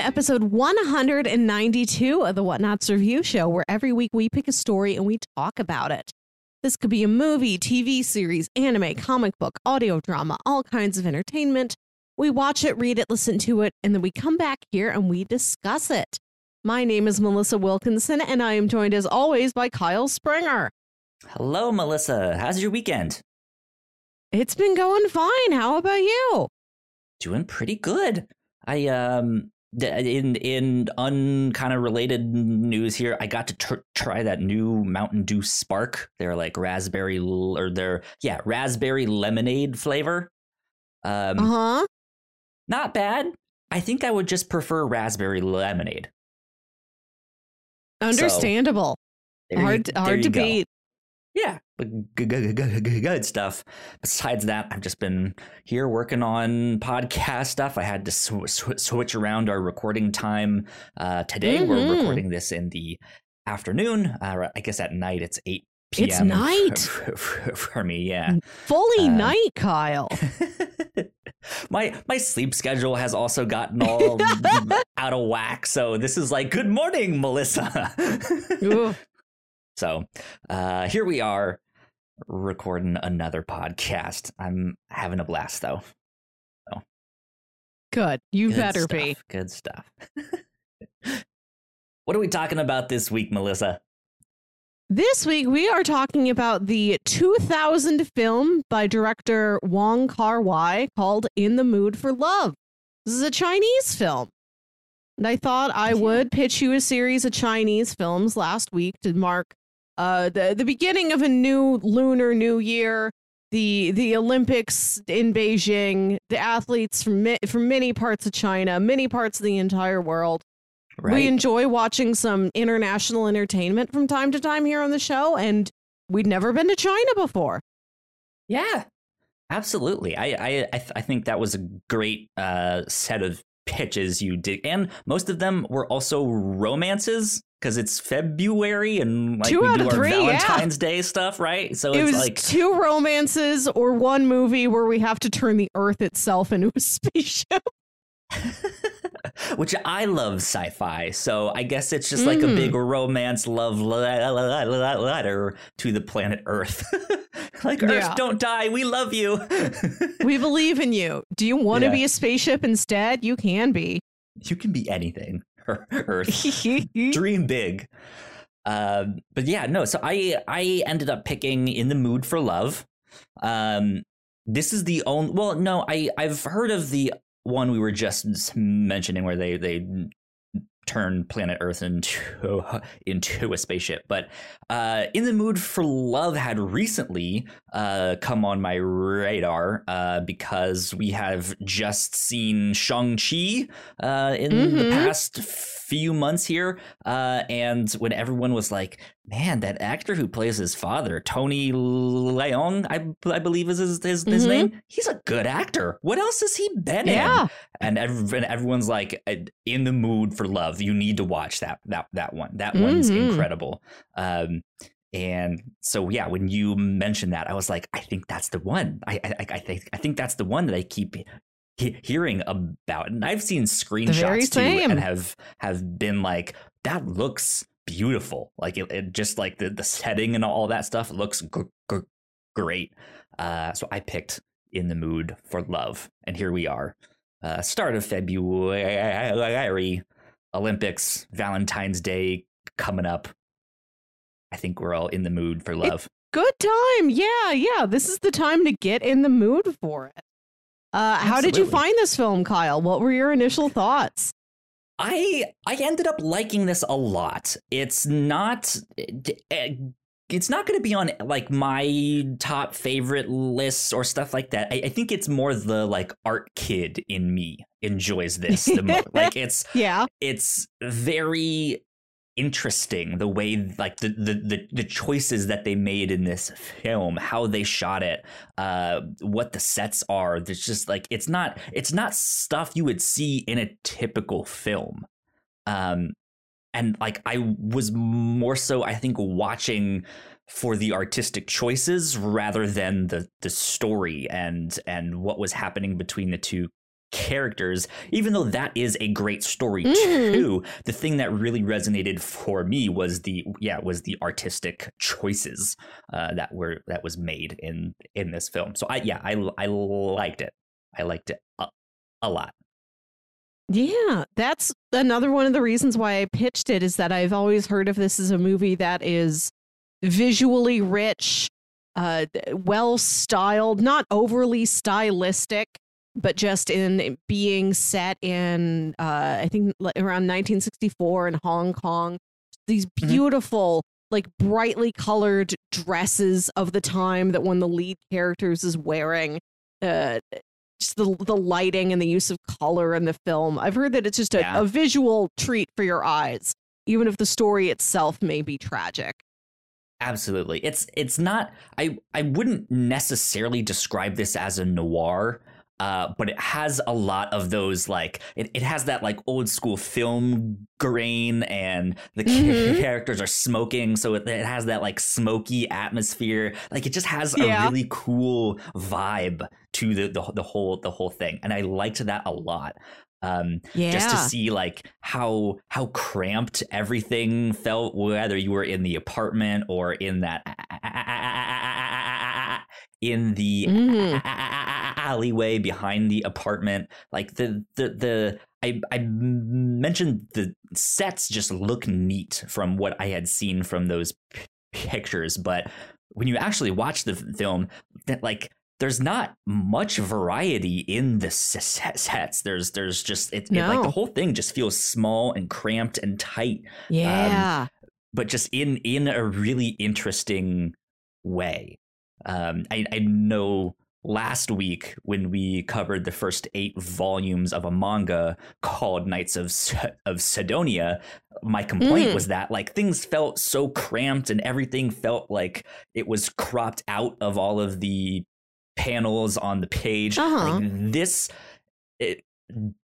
to episode 192 of the Whatnauts Review Show, where every week we pick a story and we talk about it. This could be a movie, TV series, anime, comic book, audio drama, all kinds of entertainment. We watch it, read it, listen to it, and then we come back here and we discuss it. My name is Melissa Wilkinson, and I am joined as always by Kyle Springer. Hello, Melissa. How's your weekend? It's been going fine. How about you? Doing pretty good. I um in in un kind of related news here, I got to tr- try that new Mountain Dew Spark. They're like raspberry l- or they're yeah raspberry lemonade flavor. Um, Uh huh. not bad. I think I would just prefer raspberry lemonade. Understandable. You- hard hard to go. beat. Yeah, but good, good, good, good, stuff. Besides that, I've just been here working on podcast stuff. I had to sw- sw- switch around our recording time. Uh, today, we're Mhm. recording this in the afternoon. Uh, I guess at night it's 8 p.m. It's night. for, for, for me. Yeah. Fully Uh, night, Kyle. my my sleep schedule has also gotten all out of whack. So this is like, good morning, Melissa. Ooh. So uh, here we are recording another podcast. I'm having a blast though. Good. You Good better stuff. be. Good stuff. what are we talking about this week, Melissa? This week, we are talking about the 2000 film by director Wong Kar Wai called In the Mood for Love. This is a Chinese film. And I thought I would pitch you a series of Chinese films last week to mark uh, the, the beginning of a new lunar new year, the the Olympics in Beijing, the athletes from, mi- from many parts of China, many parts of the entire world. Right? We enjoy watching some international entertainment from time to time here on the show, and we'd never been to China before. yeah, absolutely. I I I, th- I think that was a great uh, set of pitches you did, and most of them were also romances because it's February and like Two we do of our three, yeah. Valentine's Day stuff, right? So it it's was like two romances or one movie where we have to turn the Earth itself into a spaceship. Which I love sci-fi, so I guess it's just like a Mm. big romance love le- le- le- letter to the planet Earth. like Earth, Yeah. don't die, we love you. We believe in you. Do you want to Yeah. be a spaceship instead? You can be. you can be anything, Earth. Dream big. Um, but yeah, no. So I I ended up picking "In the Mood for Love." Um, this is the only. Well, no, I I've heard of the one we were just mentioning where they they turn planet Earth into into a spaceship. But uh, "In the Mood for Love" had recently uh, come on my radar uh, because we have just seen Shang Chi uh, in the Mhm. past few months here, uh, and when everyone was like, "Man, that actor who plays his father, Tony Leung, I, I believe is his his, his Mhm. name. He's a good actor. What else has he been in?" Yeah. and, ev- and everyone's like uh, in the mood for love you need to watch that that that one that one's Mhm. incredible um and so yeah when you mentioned that i was like i think that's the one i i, I think i think that's the one that i keep he- hearing about and i've seen screenshots too and have have been like that looks beautiful like it, it just like the the setting and all that stuff looks gr- gr- great uh so i picked in the mood for love and here we are uh, start of February, Olympics, Valentine's Day coming up. I think we're all in the mood for love. Good time. Yeah, yeah. This is the time to get in the mood for it. Uh, how did you find this film, Kyle? What were your initial thoughts? I I ended up liking this a lot. It's not it's not going to be on like my top favorite lists or stuff like that. I, I think it's more the like art kid in me enjoys this the most. Like it's Yeah. it's very interesting the way like the, the the the choices that they made in this film how they shot it uh what the sets are there's just like it's not it's not stuff you would see in a typical film. Um and like i was more so i think watching for the artistic choices rather than the the story and and what was happening between the two characters, even though that is a great story Mhm. too. The thing that really resonated for me was the yeah was the artistic choices uh, that were that was made in in this film. So I yeah I I liked it. I liked it a, a lot. Yeah, that's another one of the reasons why I pitched it is that I've always heard of this as a movie that is visually rich, uh, well styled, not overly stylistic, but just in being set in, uh, I think around 1964 in Hong Kong. These Mhm. beautiful, like brightly colored dresses of the time that one of the lead characters is wearing. Uh, just the the lighting and the use of color in the film. I've heard that it's just a, Yeah. a visual treat for your eyes, even if the story itself may be tragic. Absolutely. It's it's not I I wouldn't necessarily describe this as a noir. Uh, but it has a lot of those like it, it has that like old school film grain and the Mhm. characters are smoking so it, it has that like smoky atmosphere like it just has Yeah. a really cool vibe to the, the the whole the whole thing and i liked that a lot um Yeah. just to see like how how cramped everything felt whether you were in the apartment or in that in the Mhm. Alleyway behind the apartment like the the the I, I mentioned the sets just look neat from what I had seen from those p- pictures, but when you actually watch the film, that like there's not much variety in the sets. There's there's just it, it like the whole thing just feels small and cramped and tight, yeah. but just in in a really interesting way. Um, I, I know last week when we covered the first eight volumes of a manga called Knights of S- of Sidonia, my complaint Mm. was that like things felt so cramped and everything felt like it was cropped out of all of the panels on the page. Uh-huh. Like this, it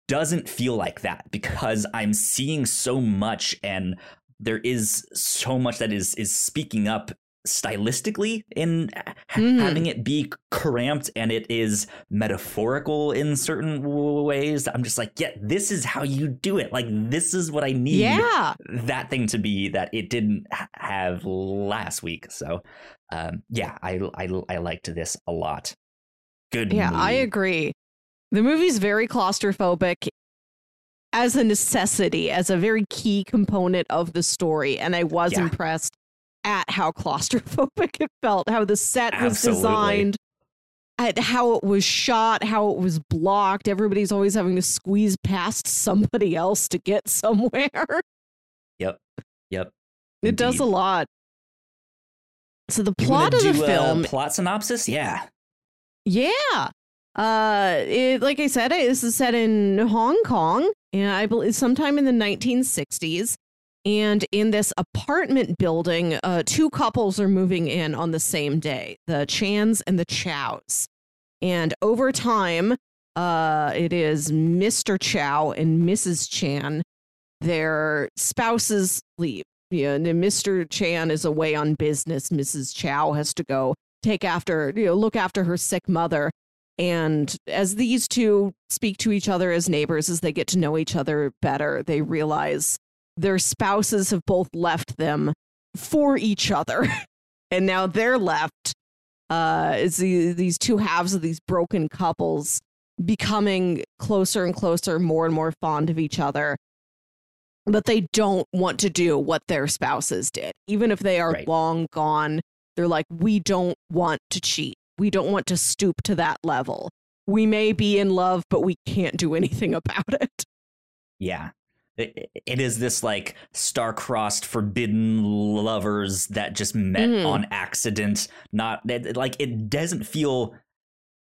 doesn't feel like that because I'm seeing so much and there is so much that is is speaking up stylistically in Mhm. having it be cramped and it is metaphorical in certain w- ways i'm just like yeah this is how you do it like this is what i need Yeah. that thing to be that it didn't have last week so um yeah i i, I liked this a lot good Yeah, I agree. The movie's very claustrophobic as a necessity, as a very key component of the story. And I was Yeah. impressed at how claustrophobic it felt, how the set was Absolutely. designed, at how it was shot, how it was blocked. Everybody's always having to squeeze past somebody else to get somewhere. yep yep It does a lot. So the plot of the a film plot synopsis yeah Yeah. Uh, it, like I said, it- this is set in Hong Kong, and I believe sometime in the 1960s. And in this apartment building, uh, two couples are moving in on the same day: the Chans and the Chows. And over time, uh, it is Mr. Chow and Mrs. Chan. Their spouses leave. Yeah, and Mr. Chan is away on business. Mrs. Chow has to go take after, you know, look after her sick mother. And as these two speak to each other as neighbors, as they get to know each other better, they realize their spouses have both left them for each other. and now they're left uh, as the, these two halves of these broken couples becoming closer and closer, more and more fond of each other. But they don't want to do what their spouses did. Even if they are Right. long gone, they're like, we don't want to cheat. We don't want to stoop to that level. We may be in love, but we can't do anything about it. Yeah. It, it is this like star-crossed forbidden lovers that just met Mhm. on accident. Not it, like it doesn't feel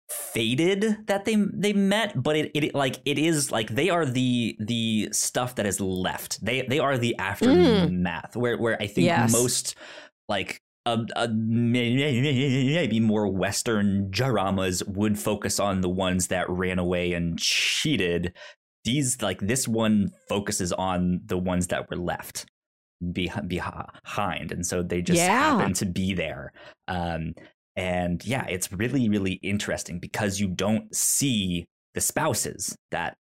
fated that they they met, but it, it like it is like they are the the stuff that is left. They they are the aftermath where where I think Yes. most like uh, uh, maybe more Western dramas would focus on the ones that ran away and cheated. These like this one focuses on the ones that were left be- behind, and so they just Yeah. happen to be there. Um, and yeah, it's really really interesting because you don't see the spouses that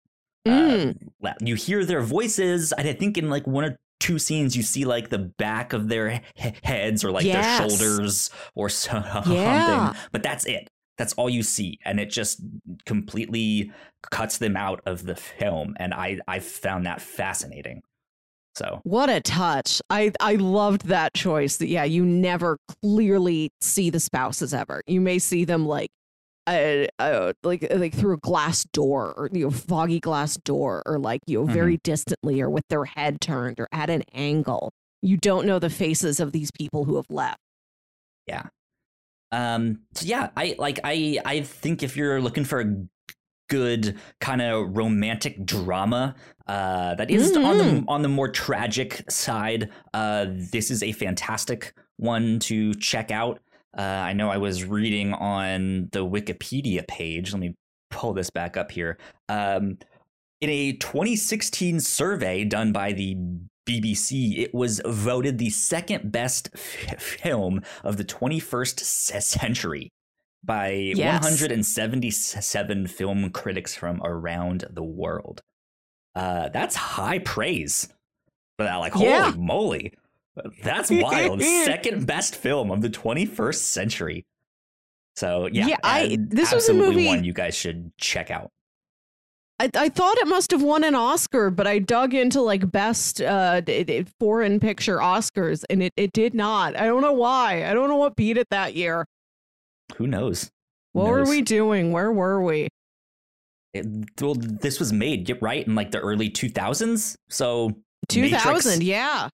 Mm. uh, you hear their voices. And I think in like one or two scenes, you see like the back of their he- heads or like Yes. their shoulders or something. Yeah. But that's it. That's all you see, and it just completely cuts them out of the film. And I I found that fascinating. So What a touch. I I loved that choice. That yeah, you never clearly see the spouses ever. You may see them like uh, uh like like through a glass door or you know foggy glass door or like you know Mm-hmm. very distantly or with their head turned or at an angle. You don't know the faces of these people who have left. Um, so yeah, I like I I think if you're looking for a good kind of romantic drama uh, that is on the on the more tragic side, uh, this is a fantastic one to check out. Uh, I know I was reading on the Wikipedia page. Let me pull this back up here. Um, in a 2016 survey done by the BBC, it was voted the second best f- film of the 21st century by Yes. 177 film critics from around the world. Uh, that's high praise for that. Like, Yeah. holy moly. That's wild. Second best film of the 21st century. So, yeah, Yeah, I- this was a movie- one you guys should check out. I, I thought it must have won an Oscar, but I dug into like best uh foreign picture Oscars and it, it did not. I don't know why. I don't know what beat it that year. Who knows? Who What were we doing? Where were we? It, well, this was made right in like the early 2000s. So 2000, yeah.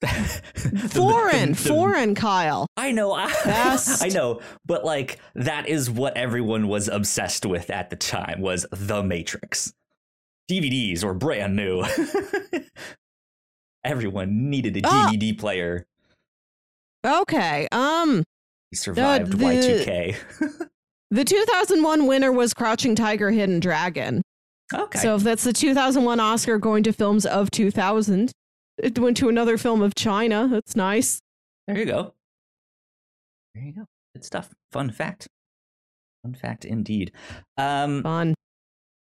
The- Foreign, the- foreign, Kyle. I know, I, Best. I know, but like that is what everyone was obsessed with at the time was The Matrix. DVDs were brand new. everyone needed a Ah. DVD player. Okay. Um, He survived the- Y2K. the 2001 winner was Crouching Tiger, Hidden Dragon. okay. So if that's the 2001 Oscar going to films of 2000, it went to another film of China. That's nice. There you go. There you go. Good stuff. Fun fact. Fun fact indeed. Um, Fun.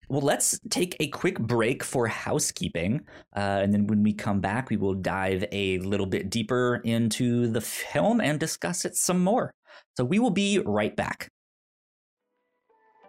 well, let's take a quick break for housekeeping. Uh, and then when we come back, we will dive a little bit deeper into the film and discuss it some more. So we will be right back.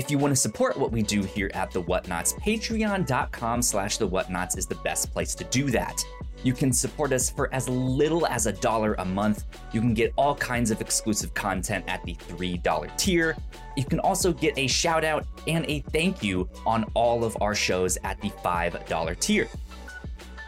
If you want to support what we do here at The Whatnauts, patreon.com slash The Whatnauts is the best place to do that. You can support us for as little as a dollar a month. You can get all kinds of exclusive content at the $3 tier. You can also get a shout out and a thank you on all of our shows at the $5 tier.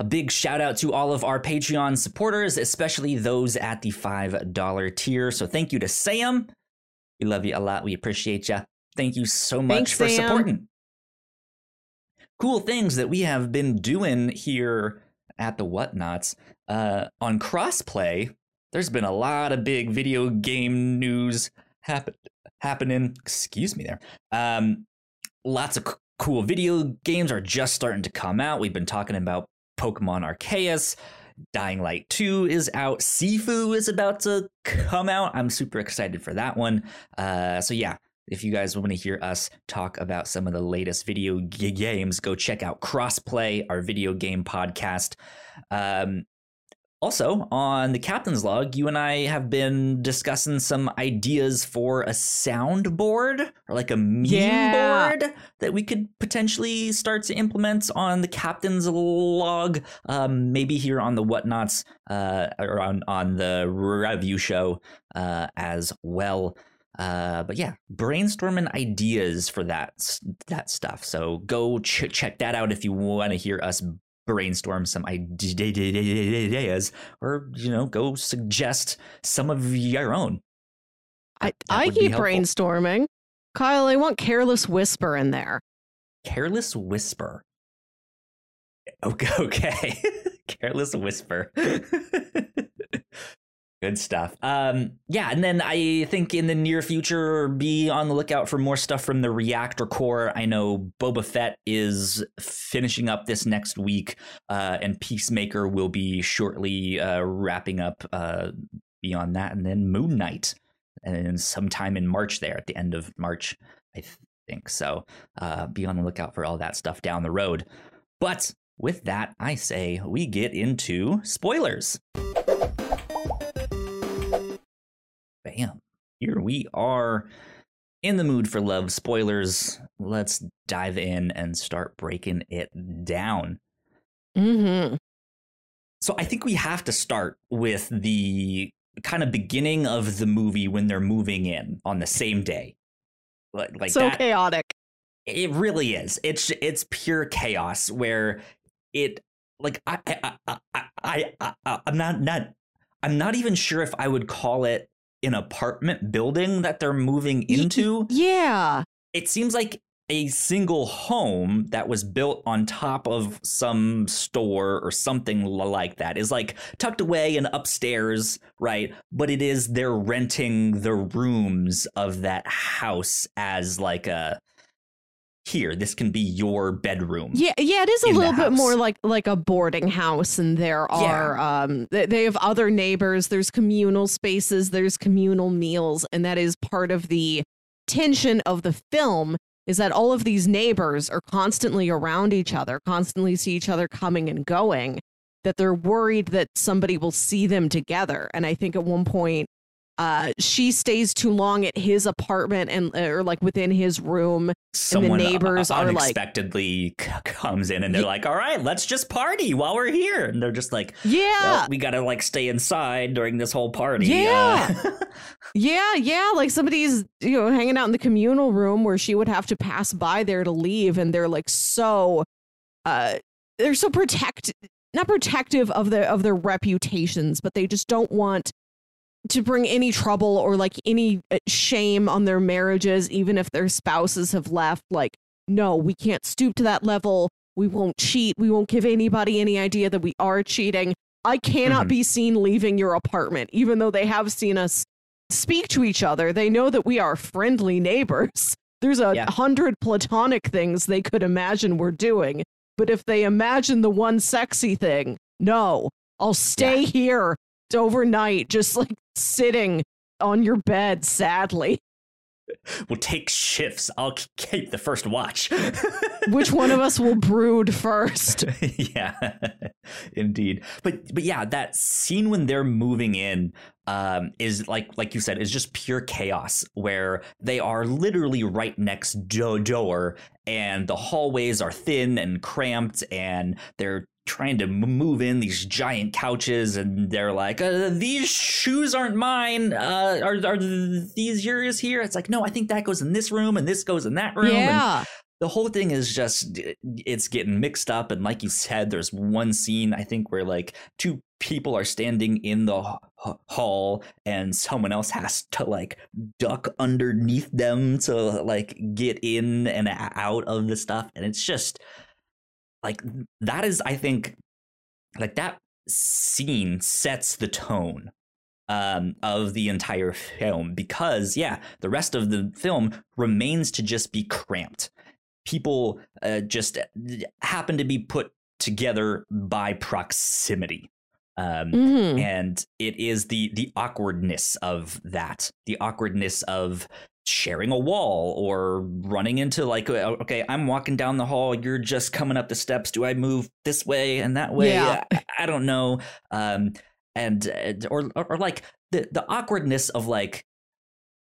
A big shout out to all of our Patreon supporters, especially those at the $5 tier. So thank you to Sam. We love you a lot. We appreciate you. Thank you so much Thanks, for Sam. supporting. Cool things that we have been doing here at the Whatnauts. Uh, on crossplay, there's been a lot of big video game news happen- happening. Excuse me there. Um, lots of c- cool video games are just starting to come out. We've been talking about Pokemon Arceus. Dying Light 2 is out. Sifu is about to come out. I'm super excited for that one. Uh, so, yeah, if you guys want to hear us talk about some of the latest video games, go check out Crossplay, our video game podcast. Um, Also, on the captain's log, you and I have been discussing some ideas for a soundboard or like a meme yeah. board that we could potentially start to implement on the captain's log. Um, maybe here on the whatnauts uh, or on, on the review show uh, as well. Uh, but yeah, brainstorming ideas for that that stuff. So go ch- check that out if you want to hear us brainstorm some ideas or you know go suggest some of your own. I i keep brainstorming. Kyle i want careless whisper in there. Careless whisper. Okay okay. Careless whisper Good stuff. Um, yeah, and then I think in the near future, be on the lookout for more stuff from the Reactor Core. I know Boba Fett is finishing up this next week, uh, and Peacemaker will be shortly uh, wrapping up uh, beyond that, and then Moon Knight, and sometime in March there, at the end of March, I think. So uh, be on the lookout for all that stuff down the road. But with that, I say we get into spoilers. Bam, here we are in the mood for love spoilers. Let's dive in and start breaking it down. Mm-hmm. So I think we have to start with the kind of beginning of the movie when they're moving in on the same day. Like, so that, chaotic. It really is. It's it's pure chaos where it like I I I, I, I, I I'm not not I'm not even sure if I would call it an apartment building that they're moving into. Yeah. It seems like a single home that was built on top of some store or something like that is like tucked away and upstairs, right? But it is they're renting the rooms of that house as like a here. This can be your bedroom yeah yeah it is a little bit more like like a boarding house and there are yeah. um they have other neighbors. There's communal spaces there's communal meals and that is part of the tension of the film is that all of these neighbors are constantly around each other constantly see each other coming and going that they're worried that somebody will see them together. And i think at one point uh, she stays too long at his apartment and uh, or like within his room Someone and the neighbors are unexpectedly like, comes in and they're like all right let's just party while we're here. And they're just like yeah. Well, we gotta like stay inside during this whole party. Yeah. Uh, yeah yeah like somebody's you know hanging out in the communal room where she would have to pass by there to leave and they're like so uh they're so protect not protective of their of their reputations but they just don't want to bring any trouble or like any uh, shame on their marriages, even if their spouses have left. Like, no, we can't stoop to that level. We won't cheat. We won't give anybody any idea that we are cheating. I cannot mm-hmm. be seen leaving your apartment, even though they have seen us speak to each other. They know that we are friendly neighbors. There's a yeah. hundred platonic things they could imagine we're doing. But if they imagine the one sexy thing, no, I'll stay yeah. here overnight, just like sitting on your bed, sadly. We'll take shifts. I'll keep the first watch. Which one of us will brood first? yeah, indeed. But but yeah, that scene when they're moving in um, is like like you said is just pure chaos where they are literally right next door and the hallways are thin and cramped and they're trying to move in these giant couches and they're like uh, these shoes aren't mine. Uh, are, are these yours here? It's like no i think that goes in this room and this goes in that room. Yeah. And the whole thing is just it's getting mixed up. And like you said there's one scene i think where like two people are standing in the hall and someone else has to like duck underneath them to like get in and out of the stuff. And it's just like that is i think like that scene sets the tone um, of the entire film because yeah the rest of the film remains to just be cramped people uh, just uh, happen to be put together by proximity um, mm-hmm. and it is the the awkwardness of that the awkwardness of sharing a wall or running into like okay i'm walking down the hall you're just coming up the steps do i move this way and that way Yeah. I, I don't know um and or or like the the awkwardness of like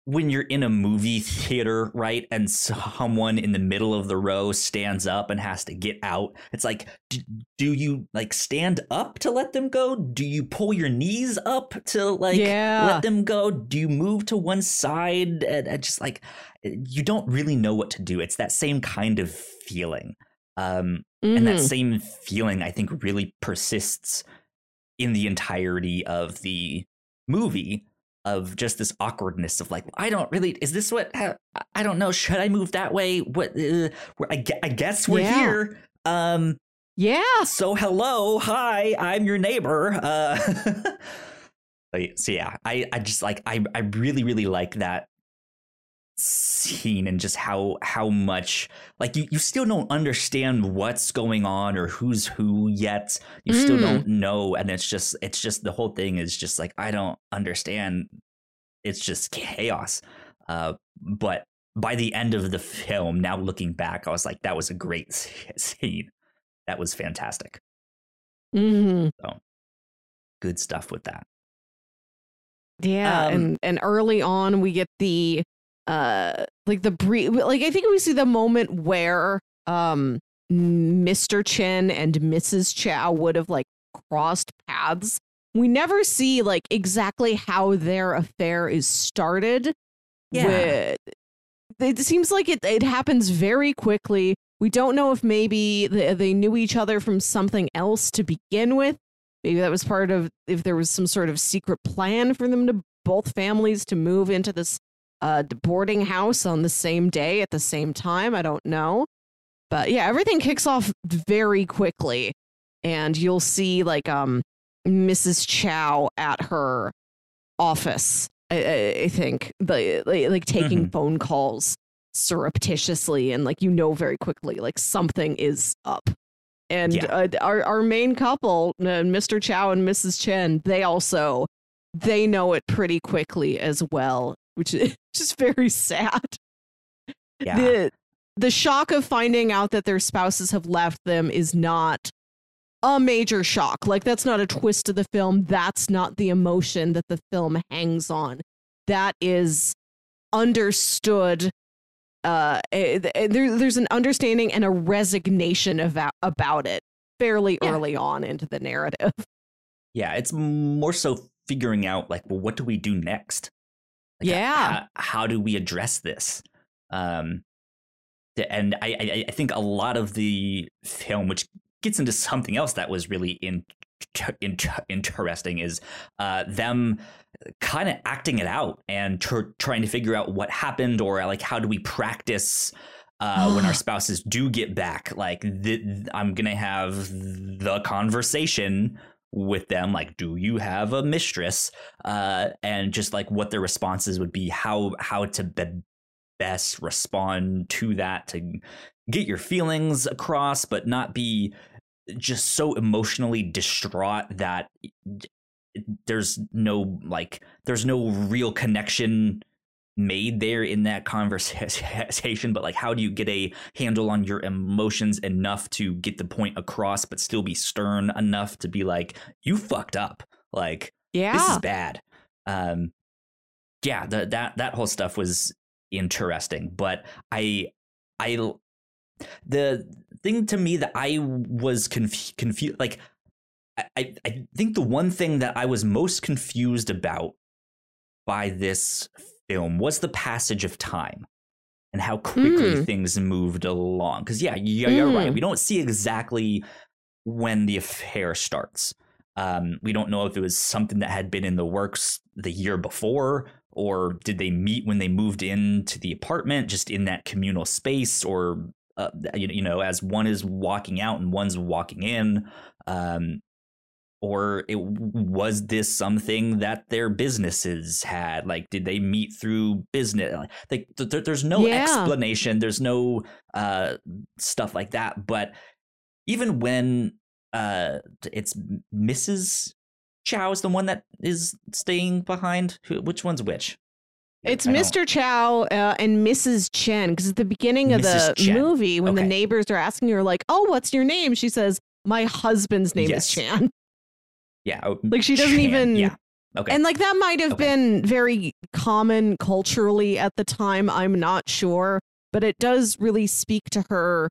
when you're in a movie theater, right, and someone in the middle of the row stands up and has to get out, it's like, do, do you like stand up to let them go? Do you pull your knees up to like Yeah. let them go? Do you move to one side? And, and just like, you don't really know what to do. It's that same kind of feeling. Um, and that Mhm. same feeling, I think, really persists in the entirety of the movie of just this awkwardness of like i don't really is this what i don't know should i move that way what uh, I, I guess we're Yeah. here um yeah. so hello hi i'm your neighbor uh so yeah i i just like i i really really like that scene and just how how much like you, you still don't understand what's going on or who's who yet. You still Mm. don't know and it's just it's just the whole thing is just like i don't understand. It's just chaos. Uh but by the end of the film now looking back i was like that was a great scene. That was fantastic. Hmm good stuff with that. Yeah, Um, and and early on we get the uh like the brief like I think we see the moment where um Mr. Chen and Mrs. Chow would have like crossed paths. We never see like exactly how their affair is started. Yeah. With, it seems like it it happens very quickly. We don't know if maybe they, they knew each other from something else to begin with. Maybe that was part of if there was some sort of secret plan for them to both families to move into this uh, boarding house on the same day at the same time. I don't know. But yeah, everything kicks off very quickly. And you'll see like um Mrs. Chow at her office, I, I, think, like, like, taking phone calls surreptitiously and like you know very quickly like something is up. And Yeah. uh, our our main couple, uh, Mr. Chow and Mrs. Chen, they also they know it pretty quickly as well, which is just very sad. yeah The the shock of finding out that their spouses have left them is not a major shock. Like that's not a twist of the film. That's not the emotion that the film hangs on. That is understood uh eh, eh, there, there's an understanding and a resignation about about it fairly Yeah. early on into the narrative. yeah it's more so figuring out like well what do we do next Like, Yeah. how, how do we address this? Um and I, I i think a lot of the film which gets into something else that was really in, in, interesting is uh them kind of acting it out and tr- trying to figure out what happened or like how do we practice uh, when our spouses do get back? Like th- i'm gonna have the conversation with them like do you have a mistress? Uh, and just like what their responses would be how how to be- best respond to that to get your feelings across but not be just so emotionally distraught that there's no like there's no real connection made there in that conversation but like how do you get a handle on your emotions enough to get the point across but still be stern enough to be like you fucked up like Yeah. this is bad um yeah the, that that whole stuff was interesting but i i the thing to me that i was conf- confused like I, I think the one thing that I was most confused about by this film was the passage of time and how quickly Mm. things moved along. Because yeah, yeah, you're right. Mm. We don't see exactly when the affair starts. Um, we don't know if it was something that had been in the works the year before, or did they meet when they moved into the apartment, just in that communal space, or uh, you, you know, as one is walking out and one's walking in. Um, or it was this something that their businesses had like did they meet through business like th- th- there's no Yeah. explanation there's no uh stuff like that but even when uh it's mrs chow's the one that is staying behind which one's which It's Mr. Chow uh, and Mrs. Chen because at the beginning of Mrs. the Chen. movie, when okay. the neighbors are asking her, like, "Oh, what's your name?" she says, "My husband's name yes. is Chan." Yeah, oh, like she doesn't Chan. even. Yeah. Okay. And like that might have okay. been very common culturally at the time. I'm not sure, but it does really speak to her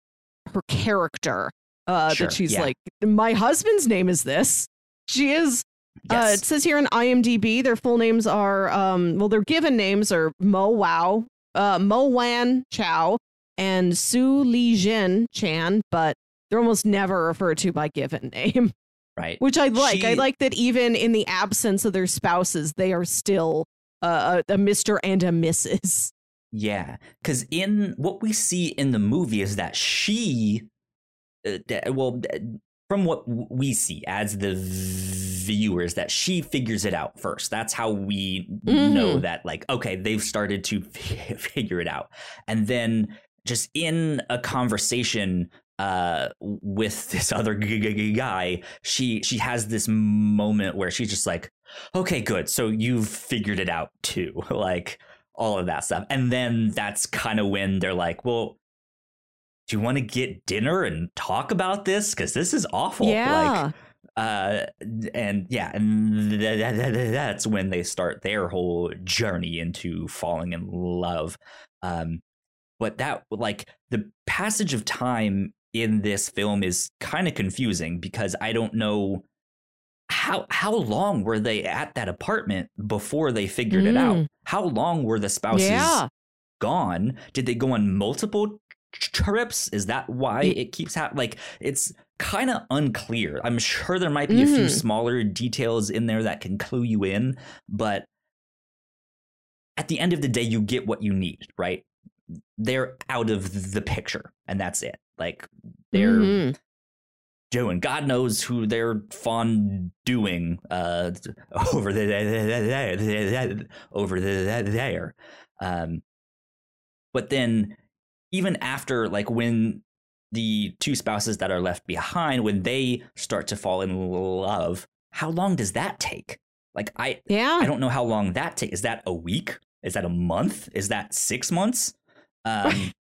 her character. Uh, sure. That she's yeah. like, my husband's name is this. She is uh, yes. Uh, it says here in IMDb, their full names are, um, well, their given names are Mo Wow, uh, Mo Wan Chow, and Su Li Jin Chan, but they're almost never referred to by given name. Right. Which I like. She... I like that even in the absence of their spouses, they are still uh, a, a Mr. and a Mrs. Yeah. Because in what we see in the movie is that she, uh, well, from what we see as the viewers that she figures it out first that's how we mm-hmm. know that like okay they've started to f- figure it out and then just in a conversation uh, with this other g- g- guy she she has this moment where she's just like okay good so you've figured it out too like all of that stuff and then that's kind of when they're like well do you want to get dinner and talk about this? Because this is awful. Yeah. Like, uh, and yeah, and th- th- th- that's when they start their whole journey into falling in love. Um, but that, like, the passage of time in this film is kind of confusing because I don't know how how long were they at that apartment before they figured mm. it out? Mm. How long were the spouses yeah. gone? Did they go on multiple trips? Is that why it keeps happening? Like it's kind of unclear. I'm sure there might be mm. a few mm-hmm. smaller details in there that can clue you in, but at the end of the day, you get what you need, right? They're out of the picture, and that's it. Like they're mm-hmm. doing God knows who they're fond doing uh, over the over the there. Um, but then even after like when the two spouses that are left behind when they start to fall in love how long does that take? Like i yeah. i don't know how long that takes is that a week? Is that a month? Is that six months? Um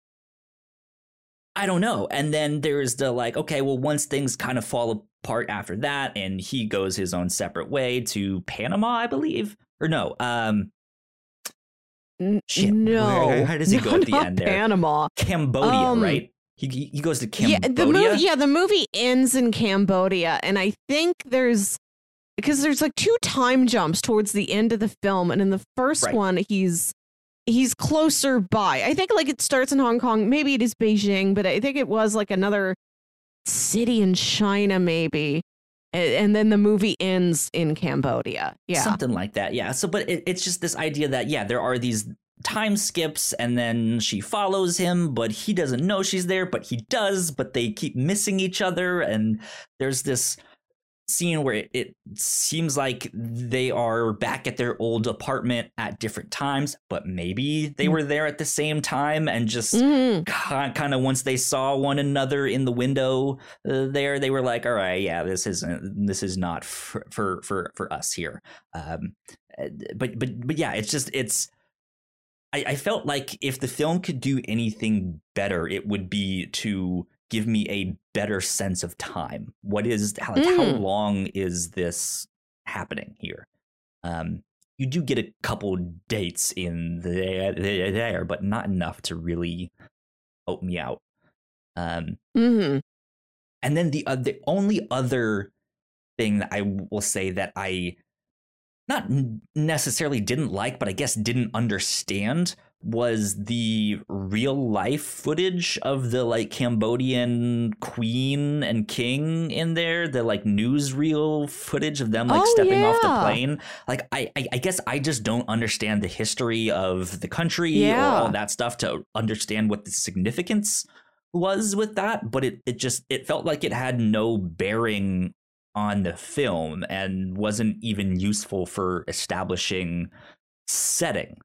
i don't know and then there's the like okay well once things kind of fall apart after that and he goes his own separate way to panama i believe or no um Shit. No. Where, how does he go at the end there? Panama. Cambodia, um, right? He, he goes to Cambodia. Yeah, the movie, yeah, the movie ends in Cambodia. And I think there's, because there's like two time jumps towards the end of the film. And in the first right. one, he's, he's closer by. I think like it starts in Hong Kong. Maybe it is Beijing, but I think it was like another city in China, maybe and then the movie ends in Cambodia. Yeah. Something like that. Yeah. So, but it, it's just this idea that, yeah, there are these time skips and then she follows him, but he doesn't know she's there, but he does, but they keep missing each other. And there's this scene where it, it, seems like they are back at their old apartment at different times, but maybe they mm. were there at the same time and just mm. kind of once they saw one another in the window uh, there, they were like, "All right, yeah, this isn't this is not for for for, for us here." Um, but but but yeah, it's just it's. I, I felt like if the film could do anything better, it would be to give me a better sense of time. What is like, mm. how long is this happening here? Um, you do get a couple dates in there, there, but not enough to really help me out. Um, mm-hmm. And then the uh, the only other thing that I will say that I not necessarily didn't like, but I guess didn't understand was the real life footage of the like Cambodian queen and king in there, the like newsreel footage of them like oh, stepping yeah. off the plane. Like I, I, I guess I just don't understand the history of the country yeah. or all that stuff to understand what the significance was with that. But it, it just it felt like it had no bearing on the film and wasn't even useful for establishing setting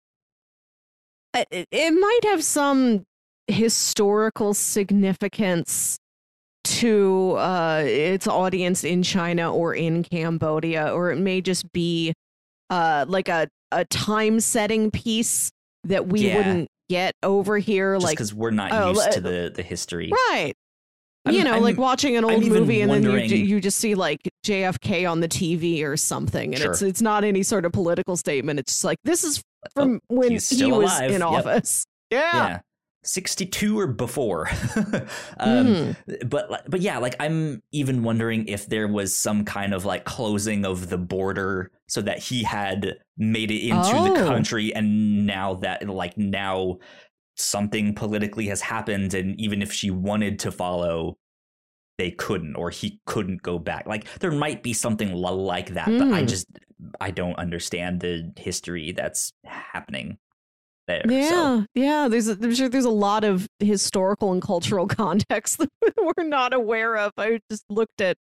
it, might have some historical significance to uh, its audience in China or in Cambodia, or it may just be uh, like a, a time setting piece that we Yeah. wouldn't get over here. Just like, because we're not oh, used uh, to the the history. right. I'm- you know, like I'm- watching an I'm old movie and then you, you just see like JFK on the TV or something, and it's it's not any sort of political statement. It's just like this is from when Oh, he's he was alive. in Yep. office. Yeah. yeah 62 or before um Mhm. but but yeah like i'm even wondering if there was some kind of like closing of the border so that he had made it into the Oh. country and now that like now something politically has happened and even if she wanted to follow they couldn't or he couldn't go back like there might be something like that but i Mm. just i don't understand the history that's happening there Yeah, so yeah. There's, a, I'm sure there's a lot of historical and cultural context that we're not aware of. I just looked at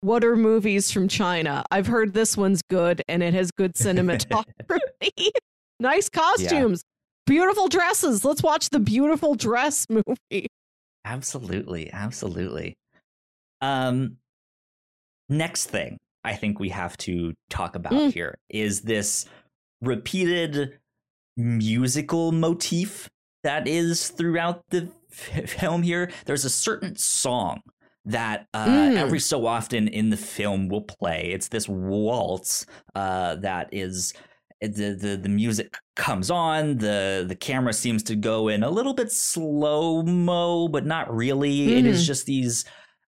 what are movies from China. I've heard this one's good and it has good cinematography, nice costumes, beautiful dresses. Let's watch the beautiful dress movie. Absolutely, absolutely. Um next thing I think we have to talk about Mm. here is this repeated musical motif that is throughout the film here. There's a certain song that uh, Mm. every so often in the film will play. It's this waltz uh, that is the, the the music comes on the the camera seems to go in a little bit slow mo but not really it is Mhm. just these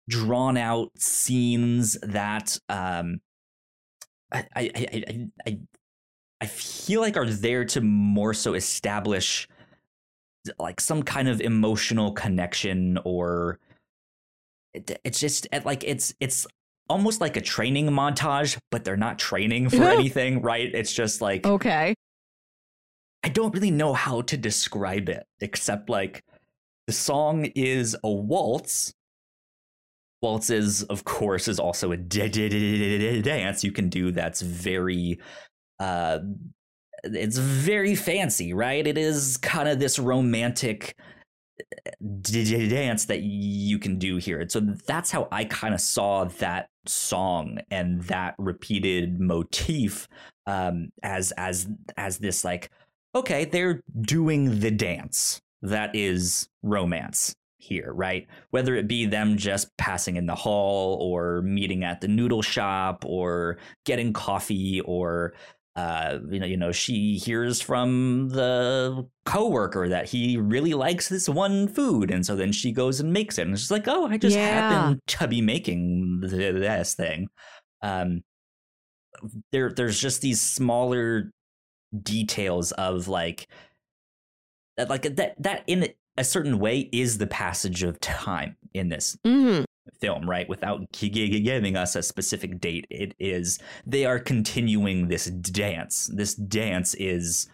drawn out scenes that um I I, I I I I feel like are there to more so establish like some kind of emotional connection or it, it's just like it's it's almost like a training montage but they're not training for Yeah. anything right it's just like Okay. I don't really know how to describe it except like the song is a waltz. Waltz is, of course, is also a da- da- da- da- da- da- dance you can do that's very uh it's very fancy, right? It is kind of this romantic d- dance that you can do here. And so that's how I kind of saw that song and that repeated motif um as as as this like okay, they're doing the dance. That is romance here, right? Whether it be them just passing in the hall or meeting at the noodle shop or getting coffee or uh, you know, you know, she hears from the coworker that he really likes this one food, and so then she goes and makes it, and she's like, "Oh, I just Yeah. happen to be making this thing." Um, there, there's just these smaller details of like like that that in a certain way is the passage of time in this hmm film right? Without gi- gi- giving us a specific date it is they are continuing this dance. This dance is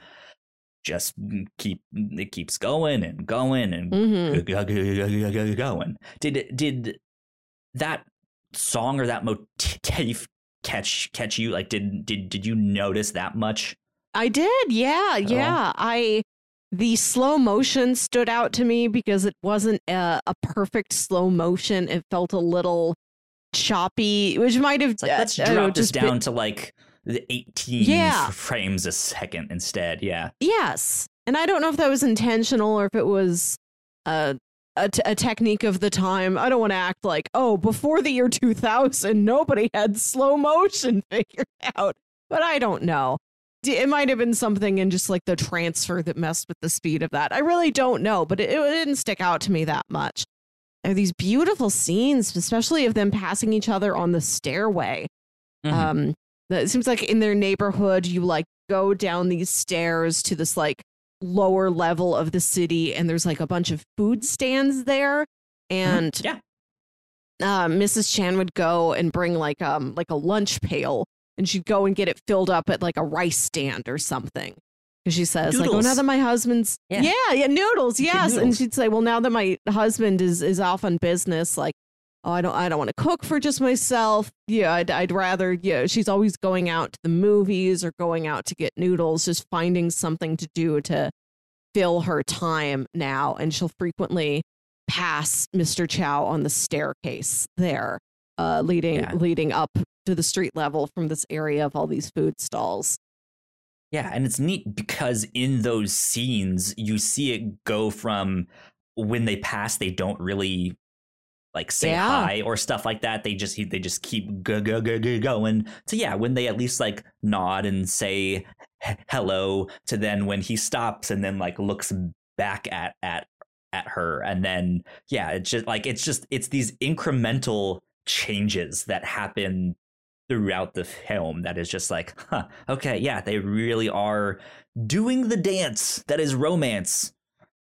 just keep it keeps going and going and hmm g- going. Did did that song or that motif catch catch you? Like did did did you notice that much? I did. Yeah, yeah. I the slow motion stood out to me because it wasn't a, a perfect slow motion. It felt a little choppy, which might have like uh, let's I don't know, drop this been- down to like the 18 Yeah. frames a second instead. Yeah. Yes. And I don't know if that was intentional or if it was a, a, t- a technique of the time. I don't want to act like, oh, before the year 2000, nobody had slow motion figured out. But I don't know. It might have been something in just like the transfer that messed with the speed of that. I really don't know, but it, it didn't stick out to me that much. There are these beautiful scenes, especially of them passing each other on the stairway. Mhm. Um, that- it seems like in their neighborhood, you like go down these stairs to this like lower level of the city, and there's like a bunch of food stands there. And Yeah. uh, Mrs. Chan would go and bring like um like a lunch pail, and she'd go and get it filled up at like a rice stand or something. Because she says like, "Oh, now Noodles. that my husband's Yeah. yeah, yeah, noodles, yes," and she'd say, "Well, now that my husband is is off on business, like." Oh, I don't. I don't want to cook for just myself. Yeah, I'd, I'd rather. Yeah, she's always going out to the movies or going out to get noodles, just finding something to do to fill her time now. And she'll frequently pass Mr. Chow on the staircase there, uh, leading Yeah. leading up to the street level from this area of all these food stalls. Yeah, and it's neat because in those scenes you see it go from when they pass, they don't really like say Yeah. hi or stuff like that. They just they just keep go go go go going. So yeah, when they at least like nod and say hello to then when he stops and then like looks back at at at her and then yeah, it's just like it's just it's these incremental changes that happen throughout the film that is just like, huh, okay, yeah, they really are doing the dance that is romance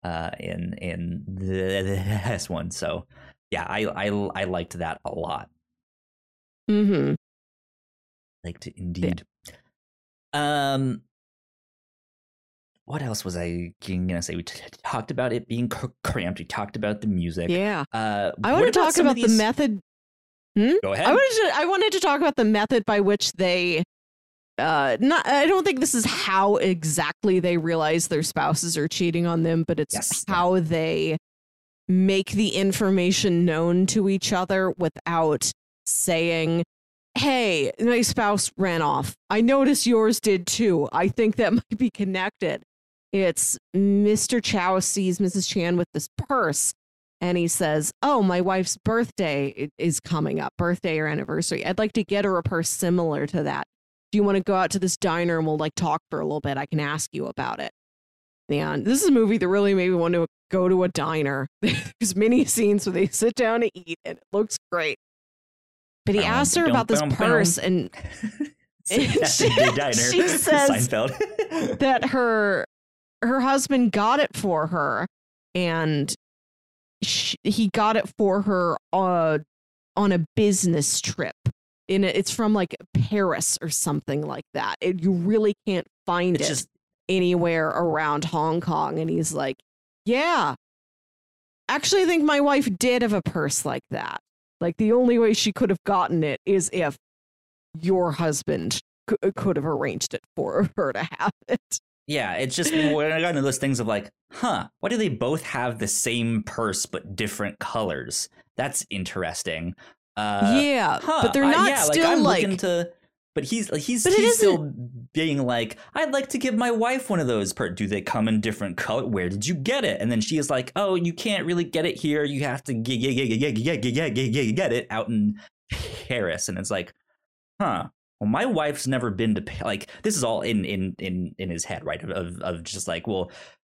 uh in in this one. So yeah, I I I liked that a lot. Mm-hmm. Liked it indeed. Um what else was I gonna say? We t- talked about it being cr- cramped. We talked about the music. Yeah. Uh, I want to talk about the these- method. Go ahead. I wanted to I wanted to talk about the method by which they uh not I don't think this is how exactly they realize their spouses are cheating on them, but it's Yes. how they make the information known to each other without saying, "Hey, my spouse ran off. I noticed yours did too. I think that might be connected." It's Mr. Chow sees Mrs. Chan with this purse and he says, "Oh, my wife's birthday is coming up, birthday or anniversary. I'd like to get her a purse similar to that. Do you want to go out to this diner and we'll like talk for a little bit? I can ask you about it." And this is a movie that really made me want to go to a diner. There's many scenes where they sit down to eat, and it looks great. But he Boom, asked her about this purse, and she- at the diner. she says that her her husband got it for her and sh he got it for her uh, on a business trip. In a, it's from like Paris or something like that. It, you really can't find it's it just anywhere around Hong Kong. And he's like yeah. Actually I think my wife did have a purse like that. Like the only way she could have gotten it is if your husband c- could have arranged it for her to have it yeah, it's just when I got into those things of like, huh, why do they both have the same purse but different colors? That's interesting. Uh, yeah, huh, but they're I- not yeah, still I'm like. looking to. But he's like he's But he's still being like, I'd like to give my wife one of those. Per- do they come in different color? Where did you get it? And then she is like, Oh, you can't really get it here. You have to get get get get get get get get get it out in Paris. And it's like, huh. Well, my wife's never been to like this is all in in in in his head, right? Of of, just like, well,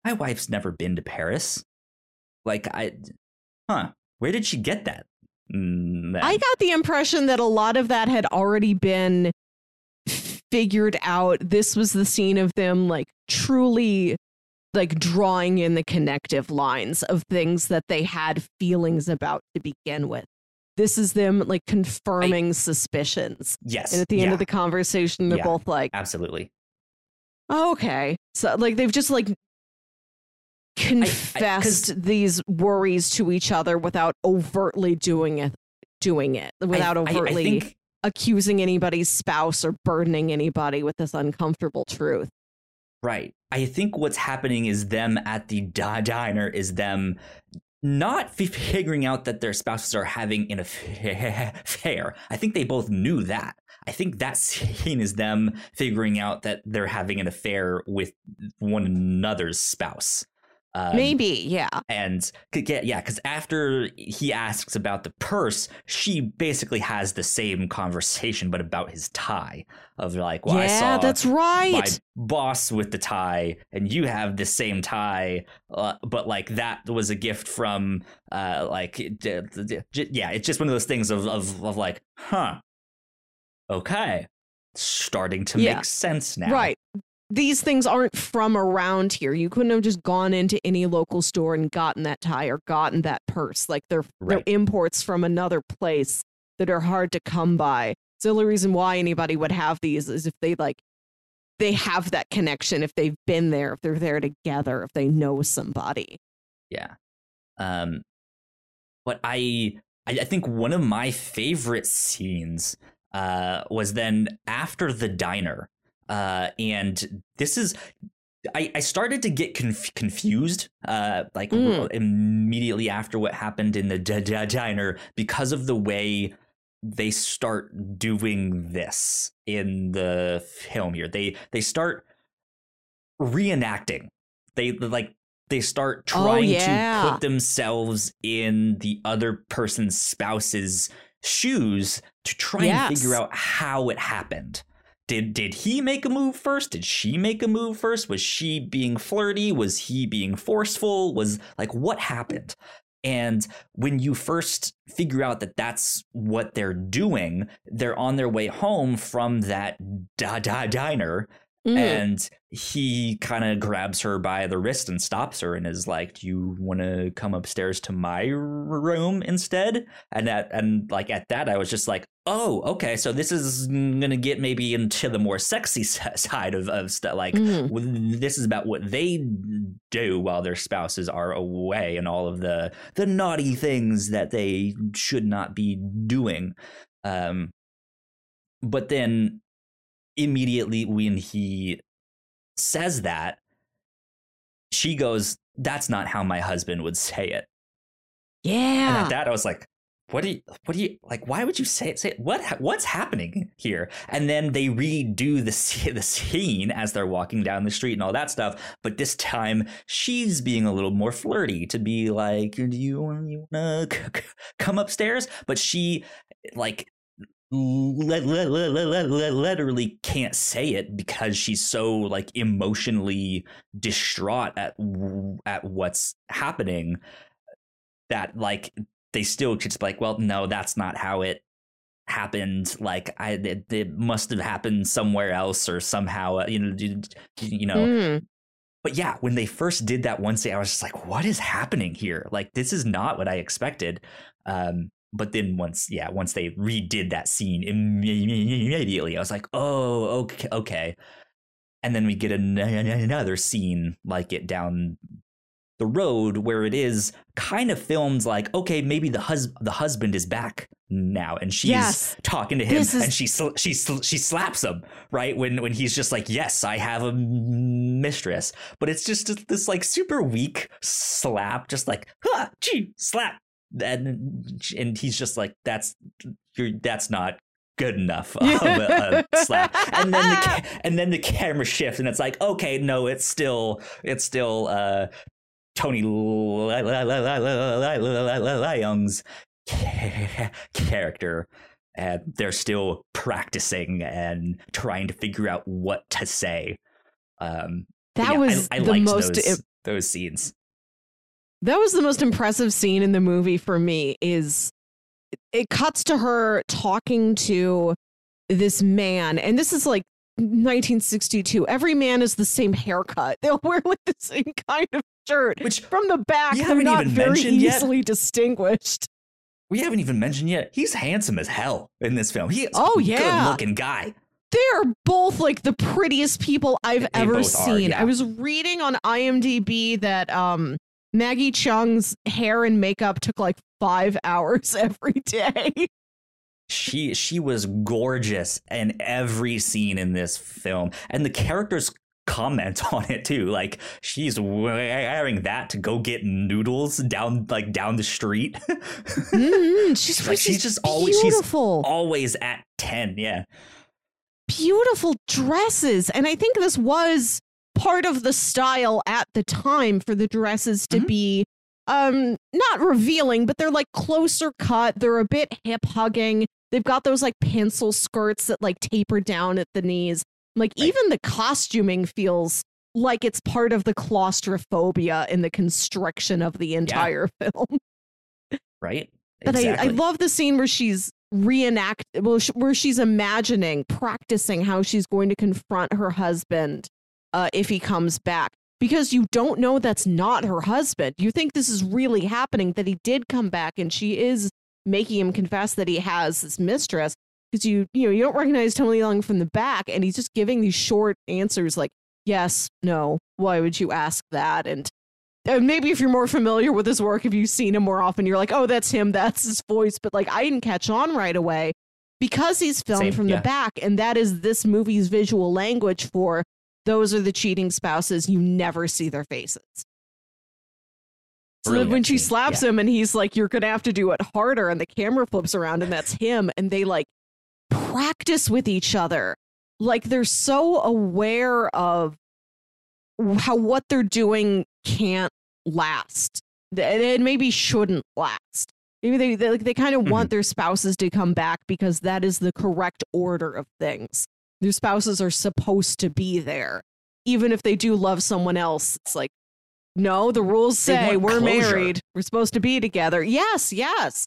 my wife's never been to Paris. Like I, huh? Where did she get that? Mm? I got the impression that a lot of that had already been figured out. This was the scene of them like truly like drawing in the connective lines of things that they had feelings about to begin with. This is them like confirming suspicions. yes. And at the end yeah, of the conversation, they're Yeah. both like, absolutely. oh, okay. So like they've just like confessed these worries to each other without overtly doing it doing it without I- I- I overtly think- accusing anybody's spouse or burdening anybody with this uncomfortable truth. Right. I think what's happening is them at the di- diner is them not figuring out that their spouses are having an affair. I think they both knew that. I think that scene is them figuring out that they're having an affair with one another's spouse. Um, Maybe, yeah. and get yeah because after he asks about the purse she basically has the same conversation but about his tie of like well i yeah, saw that's my right. boss with the tie and you have the same tie uh, but like that was a gift from uh like d- d- d- yeah it's just one of those things of of, of like huh okay starting to Yeah. make sense now Right. These things aren't from around here. You couldn't have just gone into any local store and gotten that tie or gotten that purse. Like they're they're imports from another place that are hard to come by. So the only reason why anybody would have these is if they like they have that connection, if they've been there, if they're there together, if they know somebody. Yeah. Um but I I think one of my favorite scenes uh was then after the diner. Uh and this is I, I started to get conf- confused, uh, like Mm. immediately after what happened in the d- d- diner because of the way they start doing this in the film here. They they start reenacting. They like they start Oh, trying yeah. to put themselves in the other person's spouse's shoes to try Yes. and figure out how it happened. Did did he make a move first? Did she make a move first? Was she being flirty? Was he being forceful? Was like what happened? And when you first figure out that that's what they're doing, they're on their way home from that da- da- diner Mm. and he kind of grabs her by the wrist and stops her and is like do you want to come upstairs to my room instead and that and like at that i was just like oh okay so this is gonna get maybe into the more sexy side of, of stuff like w- this is about what they do while their spouses are away and all of the the naughty things that they should not be doing um but then immediately when he says that she goes that's not how my husband would say it and yeah. at that i was like what do you what do you like why would you say it say it? what what's happening here and then they redo the the scene as they're walking down the street and all that stuff but this time she's being a little more flirty to be like do you want you want to come upstairs but she like literally can't say it because she's so like emotionally distraught at at what's happening that like they still just like well no that's not how it happened. Like i it, it must have happened somewhere else or somehow uh, you know you, you know. Mm. but yeah when they first did that one day i was just like what is happening here? Like this is not what i expected. Um but then once yeah once they redid that scene immediately i was like oh okay okay and then we get an- another scene like it down the road where it is kind of filmed like okay maybe the hus- the husband is back now and she's Yes. talking to him is- and she sl- she sl- she slaps him right when when he's just like yes I have a mistress but it's just this like super weak slap just like huh, gee, slap and and he's just like that's you're that's not good enough of a, slap and then the ca- and then the camera shifts and it's like okay no it's still it's still uh Tony Leung's character and they're still practicing and trying to figure out what to say um That yeah, was I, I the liked most those, those scenes that was the most impressive scene in the movie for me is it cuts to her talking to this man and this is like 1962 every man is the same haircut they'll wear like the same kind of shirt which from the back they're even very mentioned yet. easily distinguished we haven't even mentioned yet he's handsome as hell in this film he Oh, yeah. good looking guy they're both like the prettiest people I've They ever both are, seen. yeah. I was reading on IMDb that um Maggie Cheung's hair and makeup took like five hours every day. she she was gorgeous in every scene in this film. And the characters comment on it too. Like she's wearing that to go get noodles down like down the street. Mhm, She's, Like, she's just always- she's beautiful, always at 10 yeah. Beautiful dresses, and I think this was part of the style at the time for the dresses to Mhm. be um not revealing, but they're like closer cut. They're a bit hip hugging. They've got those like pencil skirts that like taper down at the knees. Like Right. even the costuming feels like it's part of the claustrophobia in the constriction of the entire film. right But I, I love the scene where she's reenact well sh- where she's imagining practicing how she's going to confront her husband uh, if he comes back because you don't know that's not her husband you think this is really happening that he did come back and she is making him confess that he has this mistress because you you know you don't recognize Tony Leung from the back and he's just giving these short answers like yes no why would you ask that and and maybe if you're more familiar with his work, if you've seen him more often, you're like, oh, that's him, that's his voice. But like, I didn't catch on right away because he's filmed Same, from yeah. the back, and that is this movie's visual language for those are the cheating spouses. You never see their faces. So Brilliant when she slaps yeah. him and he's like, you're going to have to do it harder, and the camera flips around and that's him, and they like practice with each other. Like they're so aware of how what they're doing can't last and it maybe shouldn't last maybe they they, they kind of mm-hmm. want their spouses to come back because that is the correct order of things their spouses are supposed to be there. Even if they do love someone else it's like no the rules say we're closure. married. We're supposed to be together. Yes yes.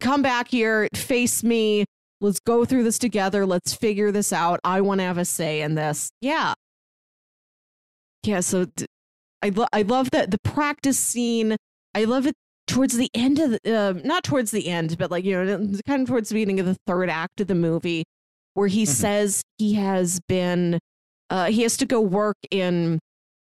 Come back here face me. Let's go through this together. Let's figure this out. I want to have a say in this. Yeah. Yeah, so I lo- I love that the practice scene. I love it towards the end of the uh, not towards the end, but like you know, kind of towards the beginning of the third act of the movie, where he mm-hmm. says he has been uh, he has to go work in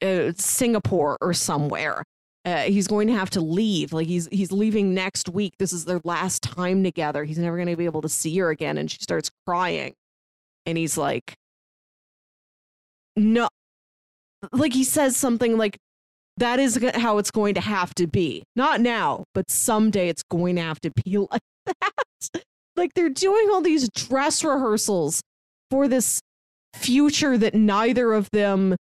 uh, Singapore or somewhere. Uh, he's going to have to leave. Like he's he's leaving next week. This is their last time together. He's never going to be able to see her again. And she starts crying, and he's like, "No, like he says something like that is how it's going to have to be. Not now, but someday it's going to have to be like that. Like they're doing all these dress rehearsals for this future that neither of them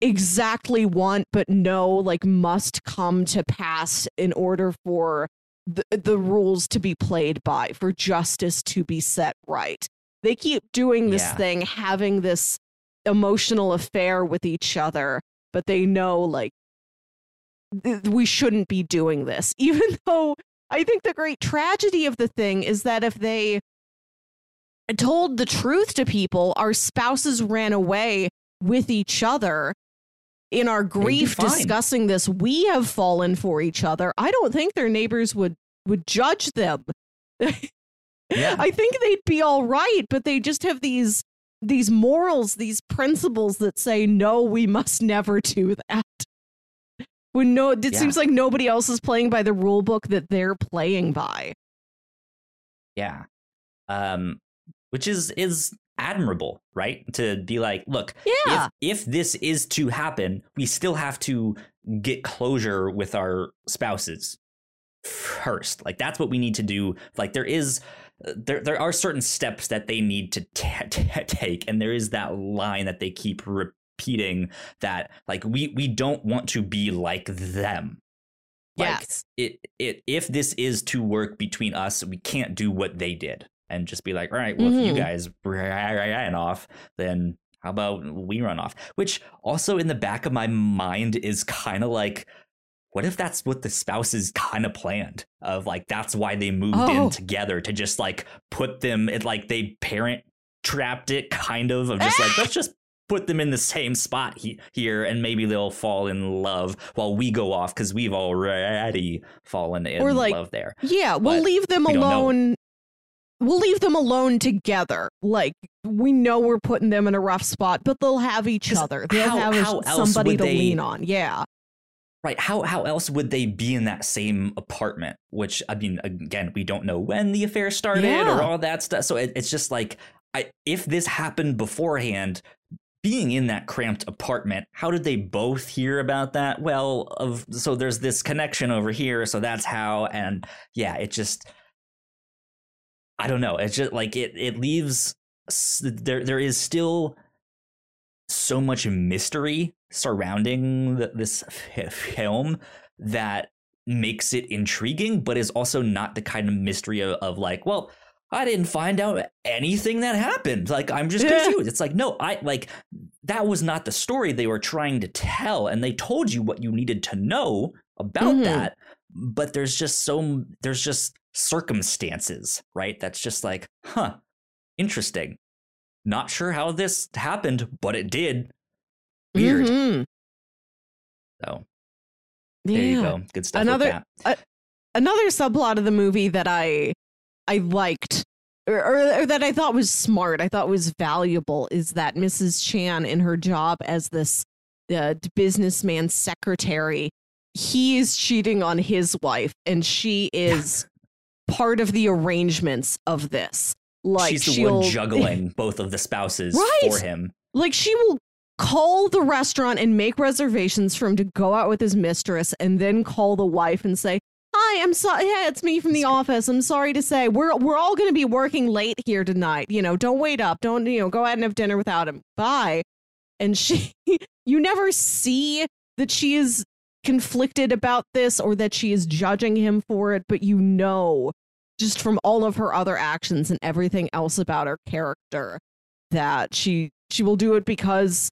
exactly want but know like must come to pass in order for the, the rules to be played by for justice to be set right they keep doing this yeah. thing having this emotional affair with each other, but they know like th- we shouldn't be doing this. Even though I think the great tragedy of the thing is that if they told the truth to people, our spouses ran away with each other. In our grief discussing this, we have fallen for each other. I don't think their neighbors would would judge them. yeah. I think they'd be all right, but they just have these these morals, these principles that say, no, we must never do that. When no, it yeah. seems like nobody else is playing by the rule book that they're playing by. Yeah. Um, which is, is admirable, right? To be like, look, yeah. if, if this is to happen, we still have to get closure with our spouses first. Like that's what we need to do. Like there is there there are certain steps that they need to t- t- take and there is that line that they keep repeating that like we we don't want to be like them like yes. it it if this is to work between us we can't do what they did and just be like all right well mm-hmm. if you mm-hmm. guys ran off then how about we run off which also in the back of my mind is kind of like what if that's what the spouses kind of planned of like that's why they moved oh. in together to just like put them it like they parent trapped it kind of of just like let's just put them in the same spot he- here and maybe they'll fall in love while we go off because we've already fallen in or like, love there yeah we'll but leave them alone we'll leave them alone together like we know we're putting them in a rough spot but they'll have each other they'll how, have how somebody to they, lean on yeah Right. How how else would they be in that same apartment? Which I mean, again, we don't know when the affair started yeah. or all that stuff. So it, it's just like, I, if this happened beforehand, being in that cramped apartment, how did they both hear about that? Well, of so there's this connection over here, so that's how. And yeah, it just, I don't know. It's just like it it leaves there there is still so much mystery surrounding the, this f- film that makes it intriguing, but is also not the kind of mystery of, of like, well, I didn't find out anything that happened. Like, I'm just confused. It's like, no, I like that was not the story they were trying to tell. And they told you what you needed to know about mm-hmm. that. But there's just so, there's just circumstances, right? That's just like, huh, interesting. Not sure how this happened, but it did. Weird. Mm-hmm. So there yeah. you go. Good stuff. Another uh, another subplot of the movie that I I liked or, or, or, that I thought was smart, I thought was valuable, is that Mrs. Chan in her job as this uh, businessman secretary, he is cheating on his wife, and she is part of the arrangements of this. Like she's the one juggling both of the spouses right? for him. Like she will call the restaurant and make reservations for him to go out with his mistress, and then call the wife and say, "Hi, I'm sorry. Yeah, it's me from the office. I'm sorry to say we're we're all going to be working late here tonight. You know, don't wait up. Don't you know? Go ahead and have dinner without him. Bye." and she you never see that she is conflicted about this or that she is judging him for it, but you know just from all of her other actions and everything else about her character that she she will do it because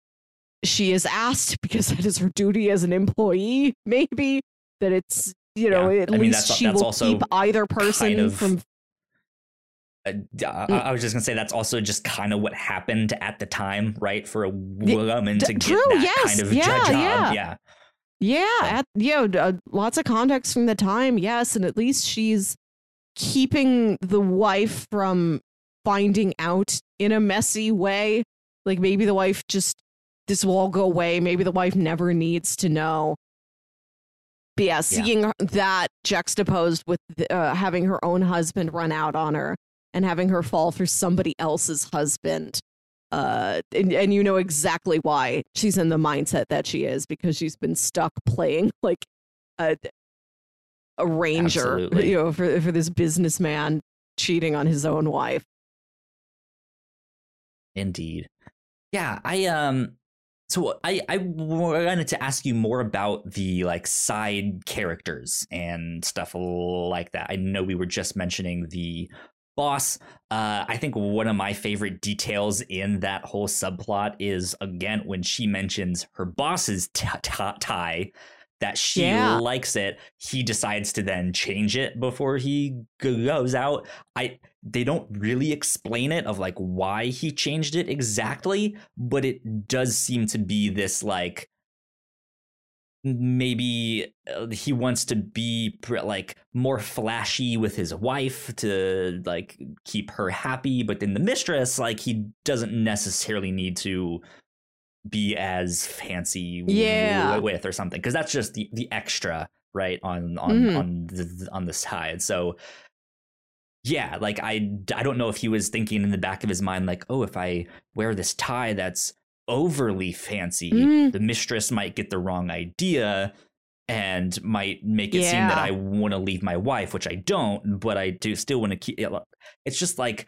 she is asked because that is her duty as an employee maybe that it's you know yeah. at I least mean, she will keep either person kind of, from uh, I, I was just gonna say that's also just kind of what happened at the time, right? For a woman to get True, that yes, kind of yeah, job, yeah, yeah, yeah. At, you know, uh, lots of context from the time, yes, and at least she's keeping the wife from finding out in a messy way. Like maybe the wife just this will all go away. Maybe the wife never needs to know. But yeah, seeing yeah. that juxtaposed with uh, having her own husband run out on her and having her fall for somebody else's husband. Uh, and, and you know exactly why she's in the mindset that she is because she's been stuck playing like a, a ranger, Absolutely. you know, for, for this businessman cheating on his own wife. Indeed. Yeah, I um so I I wanted to ask you more about the like side characters and stuff like that. I know we were just mentioning the boss. Uh, I think one of my favorite details in that whole subplot is again when she mentions her boss's t- t- tie that she yeah. likes it he decides to then change it before he goes out i they don't really explain it of like why he changed it exactly but it does seem to be this like maybe uh, he wants to be like more flashy with his wife to like keep her happy but then the mistress like he doesn't necessarily need to be as fancy yeah. with or something because that's just the the extra right on on mm. on the on the side so yeah like i i don't know if he was thinking in the back of his mind like oh if i wear this tie that's overly fancy mm. the mistress might get the wrong idea and might make it yeah. seem that i want to leave my wife which i don't but i do still want to keep it it's just like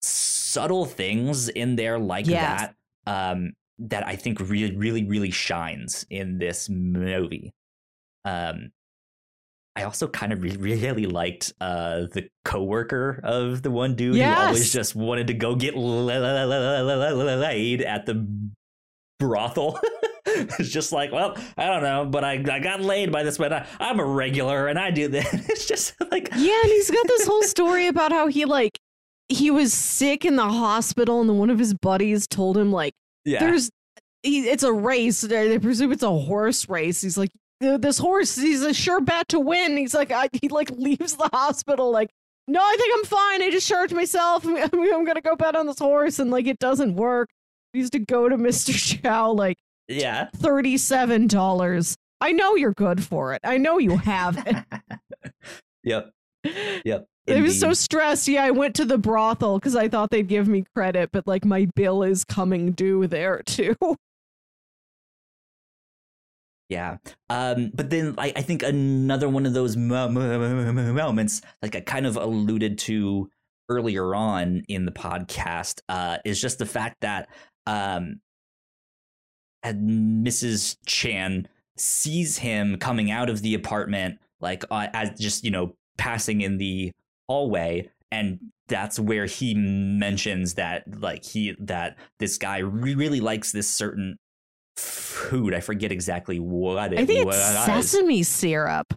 subtle things in there like yes. that um that I think really, really, really shines in this movie. Um, I also kind of re- really liked uh, the coworker of the one dude yes. who always just wanted to go get laid at the brothel. it's just like, well, I don't know, but I, I got laid by this, but I, I'm a regular and I do this. It's just like, yeah, and he's got this whole story about how he like he was sick in the hospital, and one of his buddies told him like, yeah. There's he, it's a race. They presume it's a horse race. He's like, this horse, he's a sure bet to win. He's like, I, he like leaves the hospital like, no, I think I'm fine. I just charged myself. I'm, I'm gonna go bet on this horse, and like it doesn't work. He used to go to Mr. Chow like, yeah, thirty seven dollars. I know you're good for it. I know you have it. yep. Yep. Indeed. I was so stressed. Yeah, I went to the brothel because I thought they'd give me credit, but like my bill is coming due there too. Yeah. Um, but then I, I think another one of those moments, like I kind of alluded to earlier on in the podcast, uh, is just the fact that um, Mrs. Chan sees him coming out of the apartment, like uh, as just, you know, passing in the hallway. And that's where he mentions that, like, he, that this guy really likes this certain food. I forget exactly what it I think was. it's sesame syrup.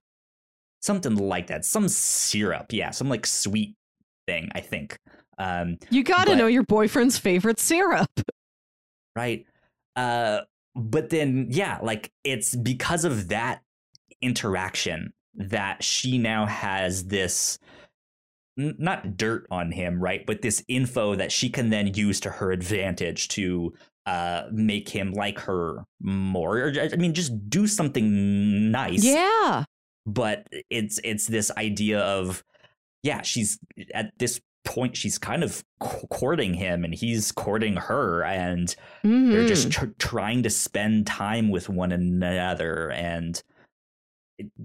Something like that. Some syrup. Yeah, some like sweet thing, I think. Um, you got to know your boyfriend's favorite syrup. Right. Uh, but then, yeah, like it's because of that interaction that she now has this not dirt on him, right? But this info that she can then use to her advantage to uh make him like her more or i mean just do something nice yeah but it's it's this idea of yeah she's at this point she's kind of courting him and he's courting her and mm-hmm. they're just mm-hmm. tr- trying to spend time with one another and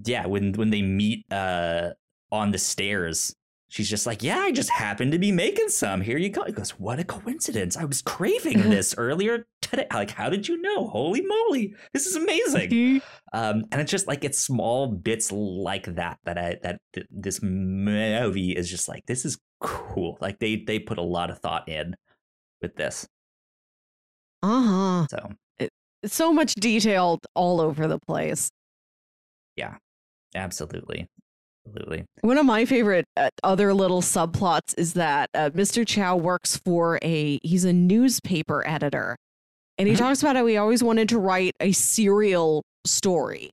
yeah when when they meet uh on the stairs she's just like, yeah, I just happened to be making some. Here you go. He goes, what a coincidence. I was craving this earlier today. Like, how did you know? Holy moly, this is amazing. um, and it's just like it's small bits like that that I that th- this movie is just like this is cool. Like they they put a lot of thought in with this. Uh huh. So it, so much detail all over the place. Yeah, absolutely. Absolutely. One of my favorite uh, other little subplots is that uh, Mr. Chow works for a he's a newspaper editor. And he mm-hmm. talks about how he always wanted to write a serial story.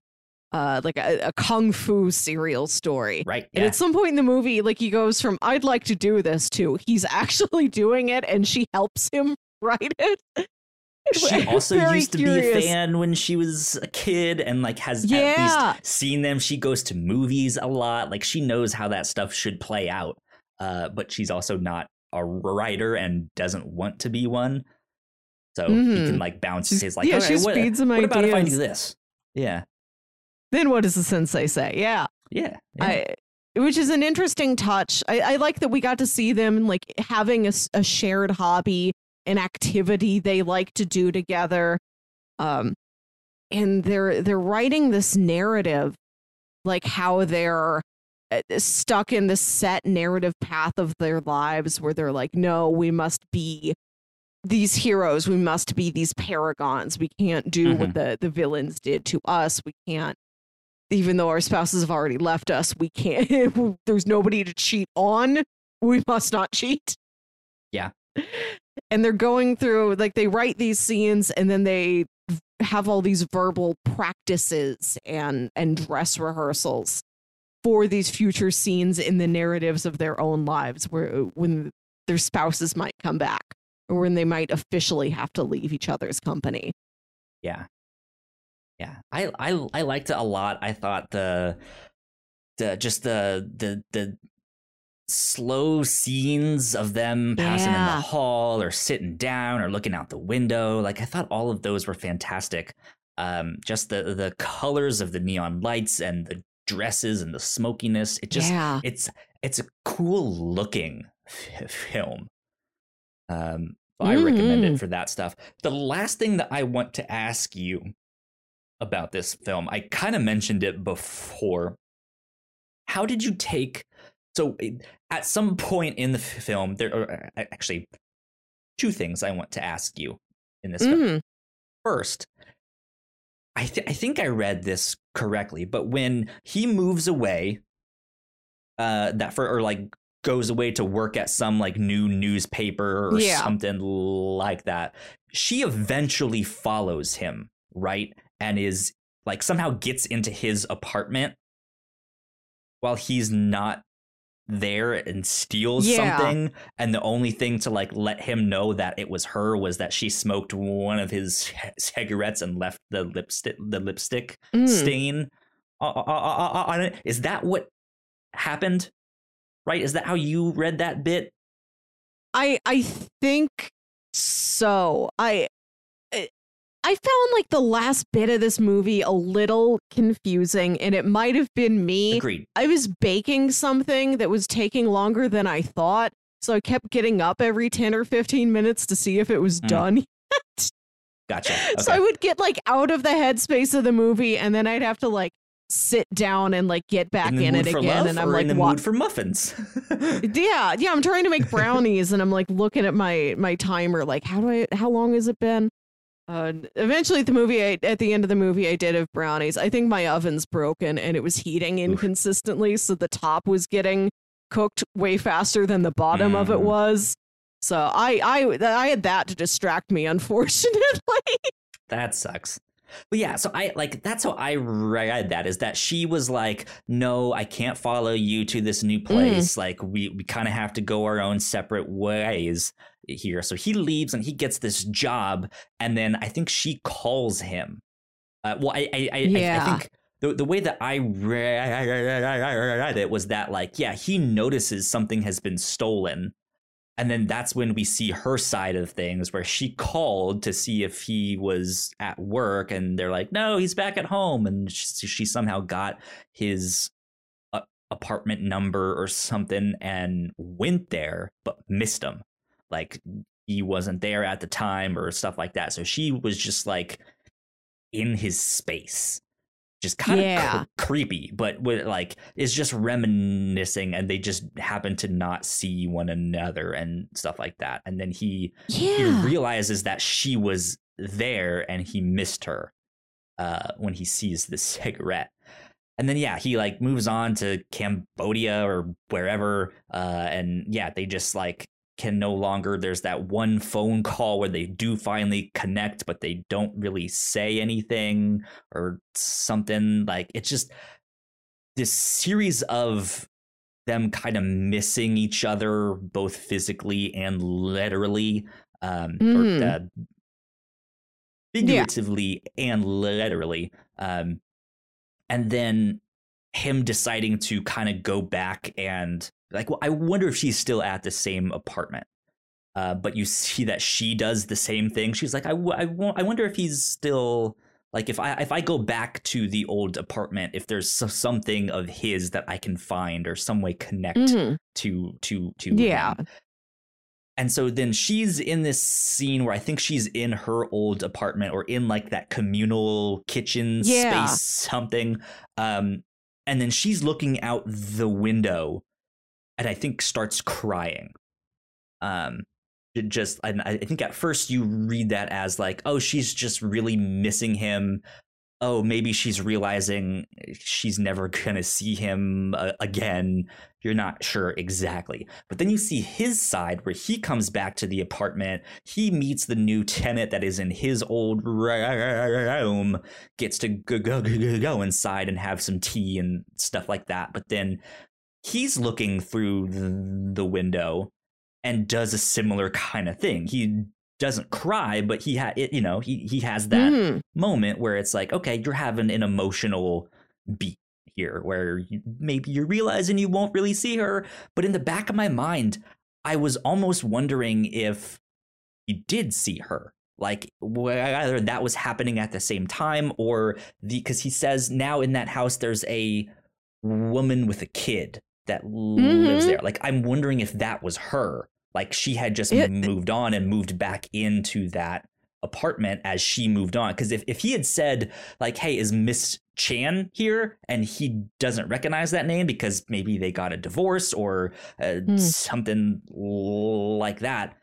Uh, like a, a kung fu serial story. Right. Yeah. And at some point in the movie, like he goes from I'd like to do this to he's actually doing it and she helps him write it. She also used to curious. be a fan when she was a kid and like has yeah. at least seen them. She goes to movies a lot. Like she knows how that stuff should play out. Uh, but she's also not a writer and doesn't want to be one. So mm-hmm. he can mm-hmm. like bounce his like, yeah, she what, feeds him what ideas. about if I do this? Yeah. Then what does the sensei say? Yeah. Yeah. yeah. I, which is an interesting touch. I, I, like that we got to see them like having a, a shared hobby an activity they like to do together. Um, and they're they're writing this narrative, like how they're uh, stuck in the set narrative path of their lives, where they're like, no, we must be these heroes. We must be these paragons. We can't do mm-hmm. what the the villains did to us. We can't even though our spouses have already left us, we can't, there's nobody to cheat on. We must not cheat. Yeah and they're going through like they write these scenes and then they have all these verbal practices and and dress rehearsals for these future scenes in the narratives of their own lives where when their spouses might come back or when they might officially have to leave each other's company. Yeah. Yeah. I i, I liked it a lot. I thought the the just the the the slow scenes of them passing yeah. in the hall or sitting down or looking out the window. Like I thought all of those were fantastic. Um, just the the colors of the neon lights and the dresses and the smokiness. It just yeah. it's it's a cool looking film. Um, I mm-hmm. recommend it mm-hmm. for that stuff. The last thing that I want to ask you about this film, I kind of mentioned it before. How did you take so at some point in the film, there are actually two things I want to ask you in this mm. film. First, I, th- I think I read this correctly, but when he moves away, uh, that for or like goes away to work at some like new newspaper or yeah. something like that, she eventually follows him, right? And is like somehow gets into his apartment while he's not there and steals yeah. something and the only thing to like let him know that it was her was that she smoked one of his cigarettes and left the lipstick the lipstick mm. stain on it. Is that what happened? Right? Is that how you read that bit? I i think so. I I found like the last bit of this movie a little confusing, and it might have been me. Agreed. I was baking something that was taking longer than I thought, so I kept getting up every 10 or 15 minutes to see if it was mm. done yet. Gotcha. Okay. So I would get like out of the headspace of the movie, and then I'd have to like sit down and like get back in, in it again. and I'm like, in the mood for muffins. yeah, yeah. I'm trying to make brownies, and I'm like looking at my my timer, like, how do I? How long has it been? Uh, eventually, at the movie, I, at the end of the movie, I did have brownies. I think my oven's broken and it was heating inconsistently, so the top was getting cooked way faster than the bottom mm. of it mm. was. So I, I, I had that to distract me, unfortunately. that sucks. But yeah, so I like that's how I read that is that she was like, "No, I can't follow you to this new mm. place. Mm. Like we we kind of have to go our own separate ways." Here. So he leaves and he gets this job, and then I think she calls him. Uh, well, I I, I, yeah. I, I think the the way that I read it was that like yeah he notices something has been stolen, and then that's when we see her side of things where she called to see if he was at work, and they're like no he's back at home, and she, she somehow got his uh, apartment number or something and went there but missed him like he wasn't there at the time or stuff like that so she was just like in his space just kind Yeah. of cr- creepy but with like is just reminiscing and they just happen to not see one another and stuff like that and then he he realizes that she was there and he missed her uh, when he sees the cigarette. And then yeah, he like moves on to Cambodia or wherever, uh, and yeah, they just like can no longer. There's that one phone call where they do finally connect, but they don't really say anything or something. Like it's just this series of them kind of missing each other, both physically and literally, um, Mhm. or uh, figuratively and literally. Um, and then him deciding to kind of go back and like, well, I wonder if she's still at the same apartment. Uh, but you see that she does the same thing. She's like, I, w- I, won't, I wonder if he's still like if I if I go back to the old apartment, if there's so- something of his that I can find or some way connect Mhm. to to to Yeah. him. And so then she's in this scene where I think she's in her old apartment or in like that communal kitchen Yeah. space something. Um and then she's looking out the window and I think starts crying. Um just and I think at first you read that as like oh she's just really missing him oh maybe she's realizing she's never gonna see him uh, again. You're not sure exactly. But then you see his side where he comes back to the apartment. He meets the new tenant that is in his old room gets to go, go, go, go inside and have some tea and stuff like that. But then he's looking through the window and does a similar kind of thing. He doesn't cry but he had it you know he he has that Mhm. moment where it's like, okay, you're having an emotional beat here where you, maybe you're realizing you won't really see her. But in the back of my mind, I was almost wondering if he did see her. Like whether that was happening at the same time or the because he says now in that house there's a woman with a kid that lives Mhm. there. Like I'm wondering if that was her. Like she had just It- moved on and moved back into that apartment as she moved on. Because if, if he had said, like, hey, is Miss Chan here? And he doesn't recognize that name because maybe they got a divorce or uh, Hmm. something like that,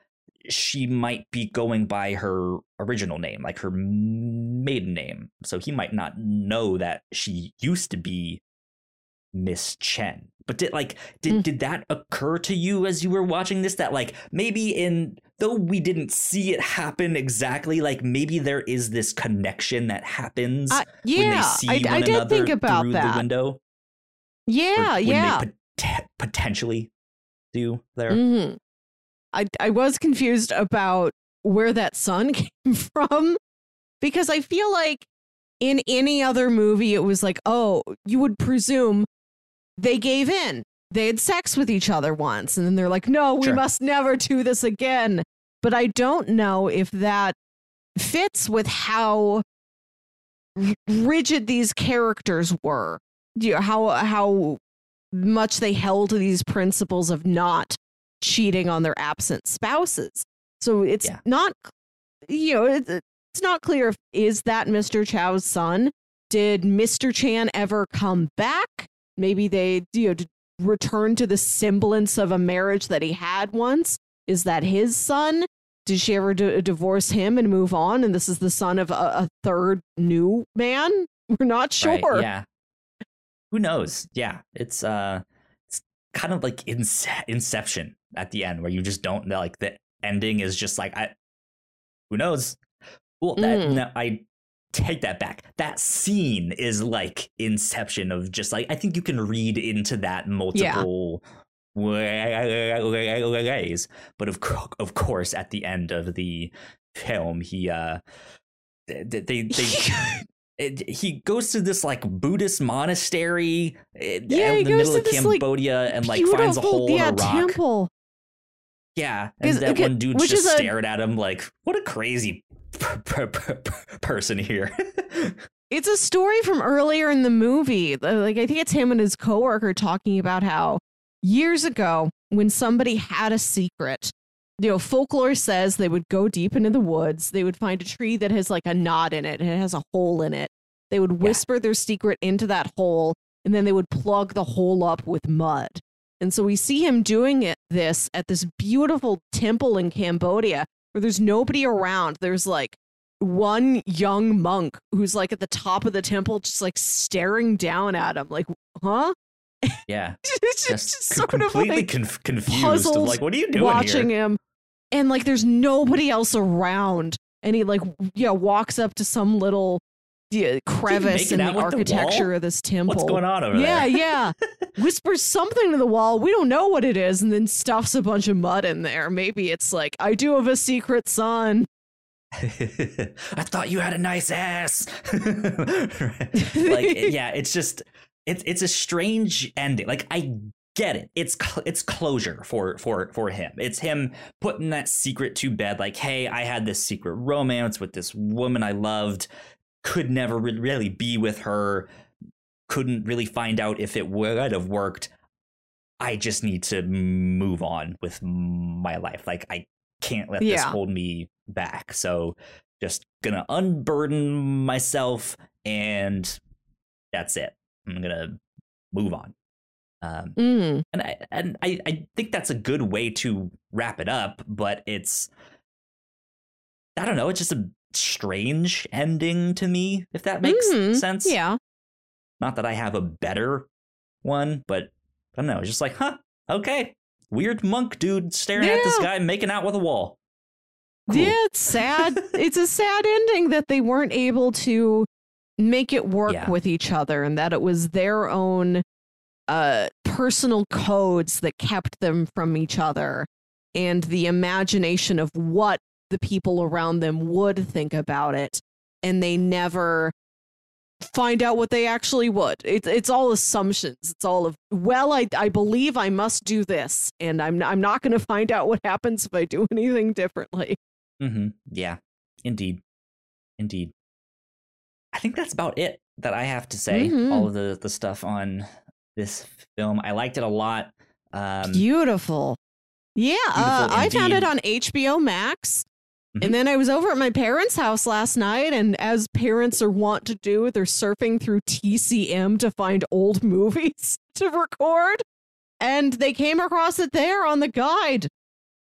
she might be going by her original name, like her maiden name. So he might not know that she used to be Miss Chen. But did like did Mm. did that occur to you as you were watching this that like maybe in though we didn't see it happen exactly like maybe there is this connection that happens Uh, when they yeah, see I, one I did another think about through that. the window Yeah, yeah. pot- potentially do there hmm I I was confused about where that sun came from because I feel like in any other movie it was like, oh, you would presume they gave in. They had sex with each other once and then they're like, "No, we Sure. must never do this again." But I don't know if that fits with how rigid these characters were. You know, how how much they held to these principles of not cheating on their absent spouses. So it's Yeah. not, you know, it, it's not clear if is that Mr. Chow's son. Did Mr. Chan ever come back? Maybe they, you know, return to the semblance of a marriage that he had once. Is that his son? Did she ever d- divorce him and move on? And this is the son of a, a third new man? We're not sure. Right, yeah. Who knows? Yeah, it's uh, it's kind of like Ince- Inception at the end, where you just don't know. Like the ending is just like, I, who knows? Well, that Mm. no, I take that back. That scene is like Inception of just like I think you can read into that multiple ways. But of co- of course, at the end of the film, he uh, they they. they it, he goes to this like Buddhist monastery eh, Yeah, in the middle of this, like, Cambodia and like finds a hole yeah, in a rock. temple. Yeah, and that okay, one dude just a- stared at him like, "What a crazy per- per- per- per- person here." It's a story from earlier in the movie. Uh, like I think it's him and his coworker talking about how years ago when somebody had a secret, you know, folklore says they would go deep into the woods, they would find a tree that has like a knot in it and it has a hole in it. They would whisper yeah. their secret into that hole and then they would plug the hole up with mud. And so we see him doing it this at this beautiful temple in Cambodia where there's nobody around. There's like one young monk who's like at the top of the temple just like staring down at him like, "Huh?" Yeah. just, just sort completely of like conf- confused like, "What are you doing watching here? him?" And like there's nobody else around. And he like yeah, walks up to some little the uh, crevice in the architecture the of this temple. What's going on over yeah, there? Yeah, yeah. Whispers something to the wall. We don't know what it is, and then stuffs a bunch of mud in there. Maybe it's like, I do have a secret son. I thought you had a nice ass. like, yeah, it's just it's it's a strange ending. Like, I get it. It's it's closure for for for him. It's him putting that secret to bed. Like, hey, I had this secret romance with this woman I loved could never really be with her, couldn't really find out if it would have worked. I just need to move on with my life. Like I can't let yeah. this hold me back. So just gonna unburden myself and that's it. I'm gonna move on. Um, mm. and I and I, I think that's a good way to wrap it up, but it's I don't know, it's just a strange ending to me, if that makes mm-hmm. sense. Yeah. Not that I have a better one, but I don't know. It's just like, huh, okay. Weird monk dude staring yeah. at this guy making out with a wall. Cool. Yeah, it's sad. it's a sad ending that they weren't able to make it work yeah. with each other and that it was their own uh personal codes that kept them from each other and the imagination of what the people around them would think about it and they never find out what they actually would. It's it's all assumptions. It's all of well, I I believe I must do this, and I'm I'm not going to find out what happens if I do anything differently. Mm-hmm. Yeah, indeed, indeed. I think that's about it that I have to say. Mm-hmm. All of the the stuff on this film, I liked it a lot. Um, Beautiful. Yeah, uh, I found it on HBO Max. Mm-hmm. And then I was over at my parents' house last night, and as parents are wont to do, they're surfing through TCM to find old movies to record. And they came across it there on the guide.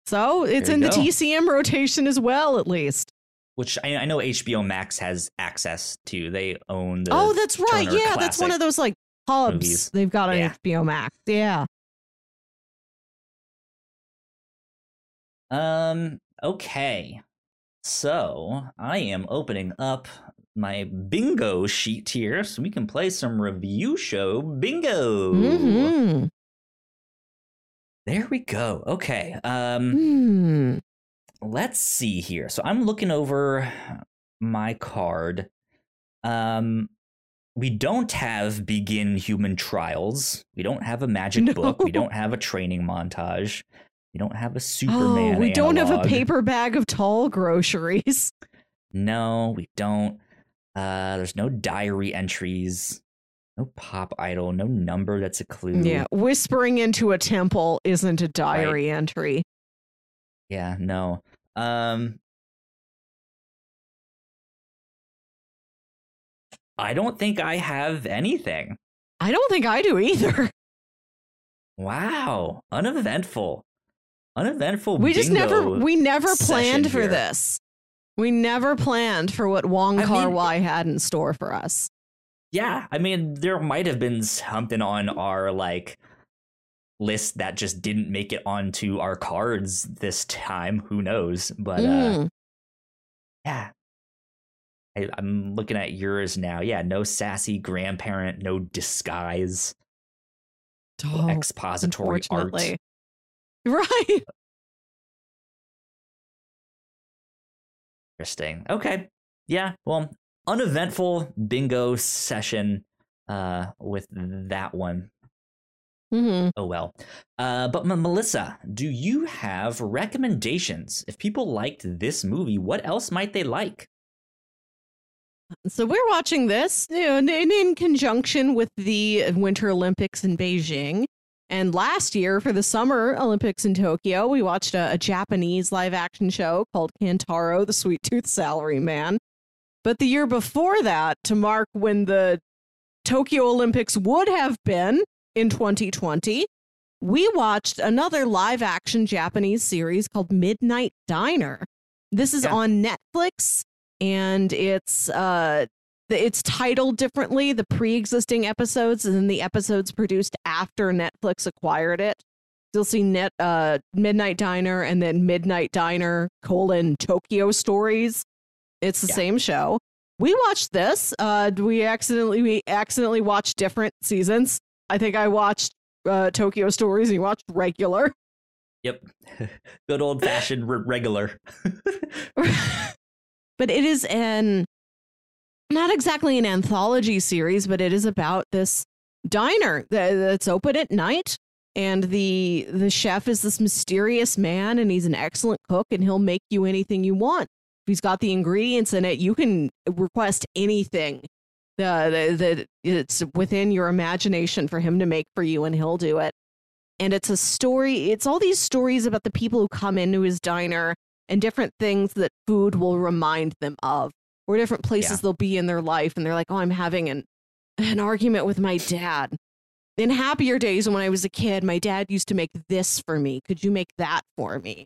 So it's in go. the TCM rotation as well, at least. Which I, I, know HBO Max has access to. They own the. Oh, that's right. Turner yeah, that's one of those like hubs movies. they've got on yeah. HBO Max. Yeah. Um. Okay. So I am opening up my bingo sheet here so we can play some review show bingo. Mm-hmm. There we go. Okay. Um mm. let's see here. So I'm looking over my card. Um we don't have begin human trials. We don't have a magic no. book. We don't have a training montage. We don't have a Superman. Oh, we analog. don't have a paper bag of tall groceries. No, we don't. Uh, there's no diary entries. No pop idol. No number that's a clue. Yeah, whispering into a temple isn't a diary right. entry. Yeah, no. Um, I don't think I have anything. I don't think I do either. Wow, uneventful uneventful. We just never we never planned for this. We never planned for what Wong Kar Wai had in store for us. Yeah, I mean, there might have been something on our like list that just didn't make it onto our cards this time. Who knows? But mm. uh, yeah, I, I'm looking at yours now. Yeah, no sassy grandparent, no disguise, oh, expository art. Right. Interesting. Okay. Yeah. Well, uneventful bingo session uh with that one. Mm-hmm. Oh well. Uh, but M- Melissa, do you have recommendations? If people liked this movie, what else might they like? So we're watching this you know, in, in conjunction with the Winter Olympics in Beijing. And last year, for the Summer Olympics in Tokyo, we watched a, a Japanese live action show called Kantaro, the Sweet Tooth Salary Man. But the year before that, to mark when the Tokyo Olympics would have been in 2020, we watched another live action Japanese series called Midnight Diner. This is yeah. on Netflix and it's uh it's titled differently the pre-existing episodes and then the episodes produced after Netflix acquired it. You'll see net uh Midnight Diner and then Midnight Diner colon Tokyo Stories. It's the yeah. same show. We watched this. Uh we accidentally we accidentally watched different seasons. I think I watched uh, Tokyo Stories and you watched regular. Yep. Good old fashioned regular. but it is an not exactly an anthology series, but it is about this diner that's open at night and the the chef is this mysterious man and he's an excellent cook and he'll make you anything you want. If he's got the ingredients in it, you can request anything the, it's within your imagination for him to make for you and he'll do it. And it's a story it's all these stories about the people who come into his diner and different things that food will remind them of or different places yeah. they'll be in their life and they're like oh i'm having an an argument with my dad in happier days when i was a kid my dad used to make this for me could you make that for me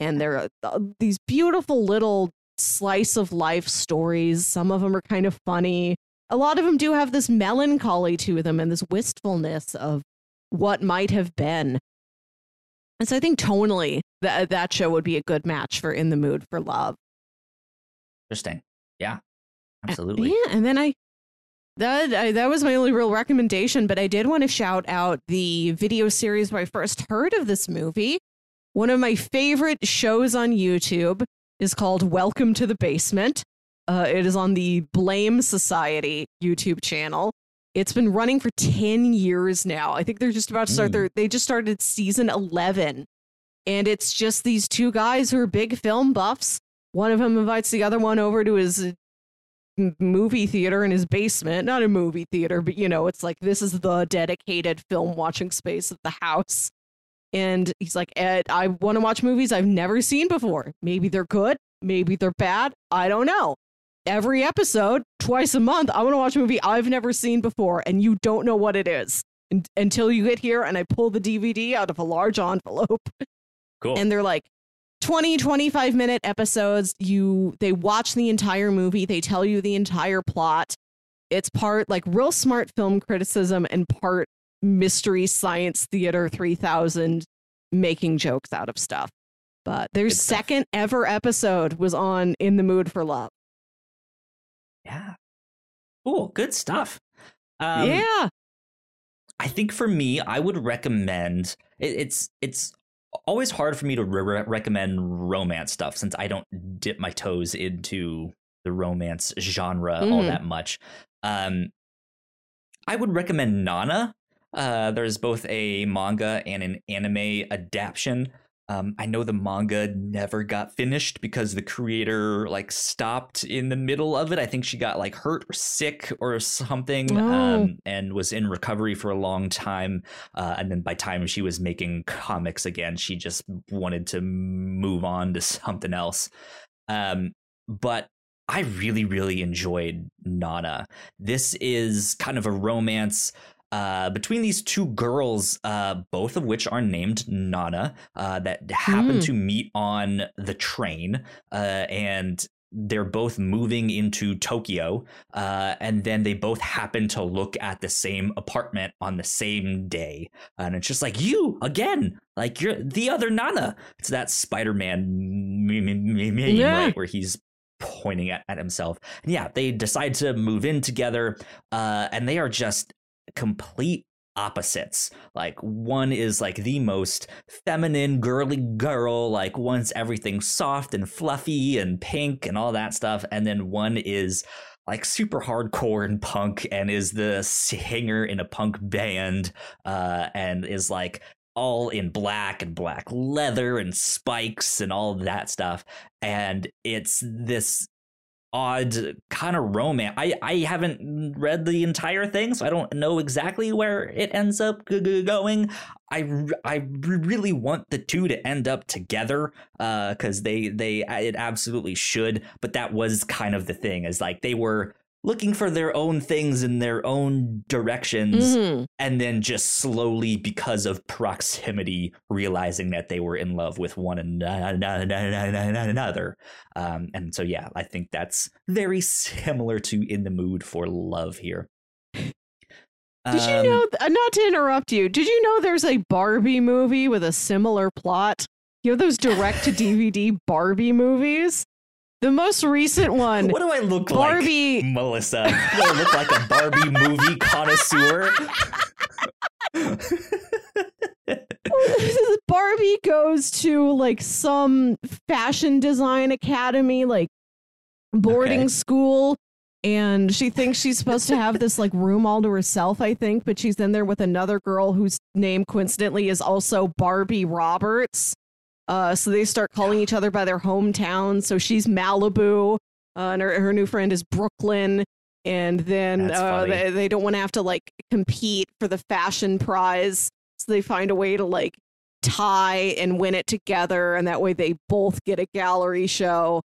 and there are uh, these beautiful little slice of life stories some of them are kind of funny a lot of them do have this melancholy to them and this wistfulness of what might have been. And so I think tonally that that show would be a good match for In the Mood for Love. Interesting. Yeah. Absolutely. yeah, and then I that I, that was my only real recommendation, but I did want to shout out the video series where I first heard of this movie. One of my favorite shows on YouTube is called Welcome to the Basement. Uh, it is on the Blame Society YouTube channel. It's been running for 10 years now. I think they're just about to start mm. their, they just started season 11. And it's just these two guys who are big film buffs. One of them invites the other one over to his movie theater in his basement. Not a movie theater, but you know, it's like this is the dedicated film watching space of the house. And he's like, Ed, I want to watch movies I've never seen before. Maybe they're good, maybe they're bad. I don't know every episode, twice a month, I want to watch a movie I've never seen before, and you don't know what it is until you get here and I pull the DVD out of a large envelope. Cool. And they're like 20, 25 minute episodes. You they watch the entire movie, they tell you the entire plot. It's part like real smart film criticism and part mystery science theater 3000 making jokes out of stuff. But their second ever episode was on In the Mood for Love. Yeah. Cool. Good stuff. Um, yeah. I think for me, I would recommend it, it's it's always hard for me to re- recommend romance stuff since I don't dip my toes into the romance genre mm. all mm-hmm. that much. Um, I would recommend Nana. Uh, there's both a manga and an anime adaptation. Um, I know the manga never got finished because the creator like stopped in the middle of it. I think she got like hurt or sick or something, oh. um, and was in recovery for a long time. Uh, and then by time she was making comics again, she just wanted to move on to something else. Um, but I really, really enjoyed Nana. This is kind of a romance uh, between these two girls, uh, both of which are named Nana, uh, that happen mm. to meet on the train, uh, and they're both moving into Tokyo, uh, and then they both happen to look at the same apartment on the same day, and it's just like you again, like you're the other Nana. It's that Spider-Man meme, yeah. right, where he's pointing at, at himself. And yeah, they decide to move in together, uh, and they are just complete opposites. Like one is like the most feminine, girly girl, like wants everything soft and fluffy and pink and all that stuff. And then one is like super hardcore and punk and is the singer in a punk band uh, and is like all in black and black leather and spikes and all that stuff. And it's this odd kind of romance. I I haven't read the entire thing, so I don't know exactly where it ends up going. I, I really want the two to end up together because uh, they they it absolutely should. But that was kind of the thing is like they were looking for their own things in their own directions mm-hmm. and then just slowly because of proximity realizing that they were in love with one another. Um, and so yeah i think that's very similar to in the mood for love here. Did you um, know uh, not to interrupt you did you know there's a barbie movie with a similar plot? You know those direct to dvd barbie movies the most recent one. What do I look Barbie. like, Barbie. Melissa? Do I look like a Barbie movie connoisseur? Barbie goes to like some fashion design academy, like boarding okay. school, and she thinks she's supposed to have this like room all to herself, I think, but she's in there with another girl whose name coincidentally is also Barbie Roberts. Uh, so they start calling each other by their hometown. So she's Malibu, uh, and her, her new friend is Brooklyn. And then uh, they, they don't want to have to like compete for the fashion prize. So they find a way to like tie and win it together. And that way they both get a gallery show.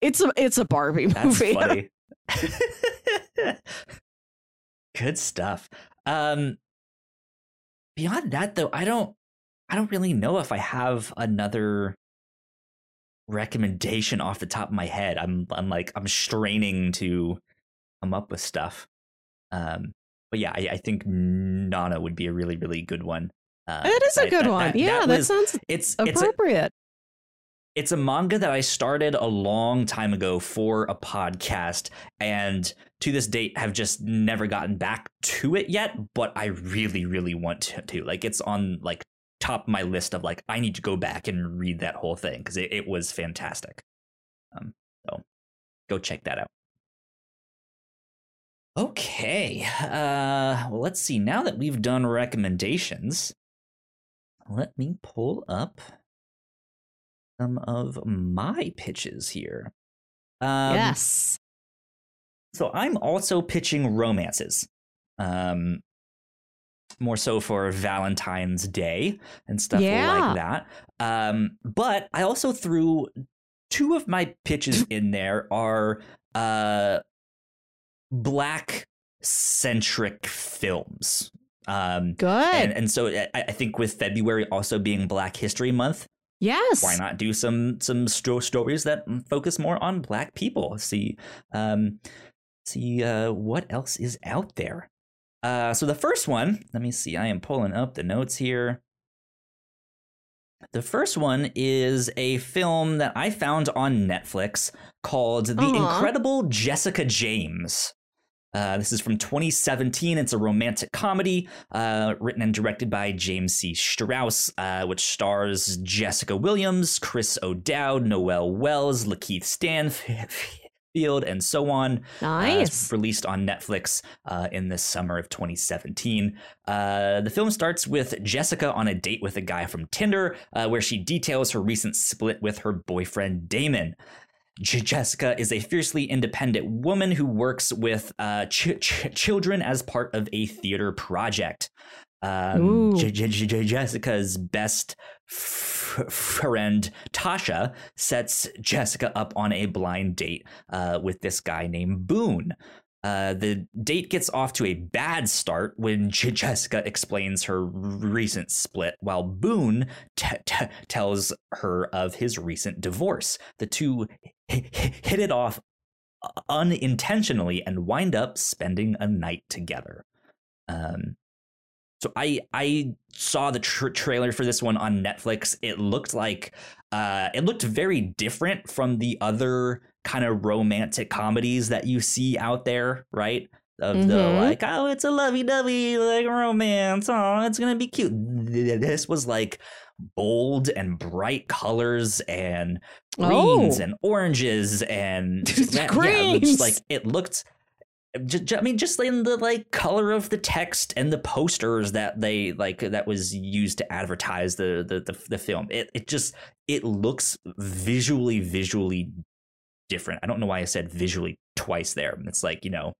It's a it's a Barbie movie. Good stuff. Um, beyond that though, I don't I don't really know if I have another recommendation off the top of my head. I'm I'm like I'm straining to come up with stuff. Um, but yeah, I, I think Nana would be a really really good one. Uh, it is a good one. That, yeah, that, was, that sounds it's appropriate. It's a, it's a manga that I started a long time ago for a podcast, and to this date have just never gotten back to it yet. But I really, really want to. to. Like it's on like top of my list of like I need to go back and read that whole thing because it, it was fantastic. Um, so go check that out. Okay. Uh, well, let's see. Now that we've done recommendations, let me pull up some of my pitches here. Um, yes. So I'm also pitching romances. Um, more so for Valentine's Day and stuff yeah. like that. Um, but I also threw two of my pitches in there are uh, black centric films. Um, Good. And, and so I, I, think with February also being Black History Month, yes, why not do some some sto- stories that focus more on Black people? See, um, see uh, what else is out there. Uh, so the first one, let me see, I am pulling up the notes here. The first one is a film that I found on Netflix called The Aww. Incredible Jessica James. Uh, this is from 2017. It's a romantic comedy uh, written and directed by James C. Strouse, uh, which stars Jessica Williams, Chris O'Dowd, Noel Wells, Lakeith Stanfield. Field, and so on. Uh, nice. Uh, released on Netflix uh, in the summer of 2017. Uh, the film starts with Jessica on a date with a guy from Tinder, uh, where she details her recent split with her boyfriend Damon. J- Jessica is a fiercely independent woman who works with uh, ch- ch- children as part of a theater project. Um, J- J- Jessica's best f- friend Tasha sets Jessica up on a blind date uh, with this guy named Boone. Uh, the date gets off to a bad start when J- Jessica explains her recent split, while Boone t- t- tells her of his recent divorce. The two h- hit it off unintentionally and wind up spending a night together. Um, so I I saw the trailer for this one on Netflix. It looked like uh, it looked very different from the other kind of romantic comedies that you see out there, right? Of mm-hmm. the like, oh, it's a lovey-dovey like romance. Oh, it's gonna be cute. This was like bold and bright colors and greens oh. and oranges and greens. Yeah, like it looked I mean, just in the like color of the text and the posters that they like that was used to advertise the the the, the film. It it just it looks visually visually different. I don't know why I said visually twice there. It's like, you know,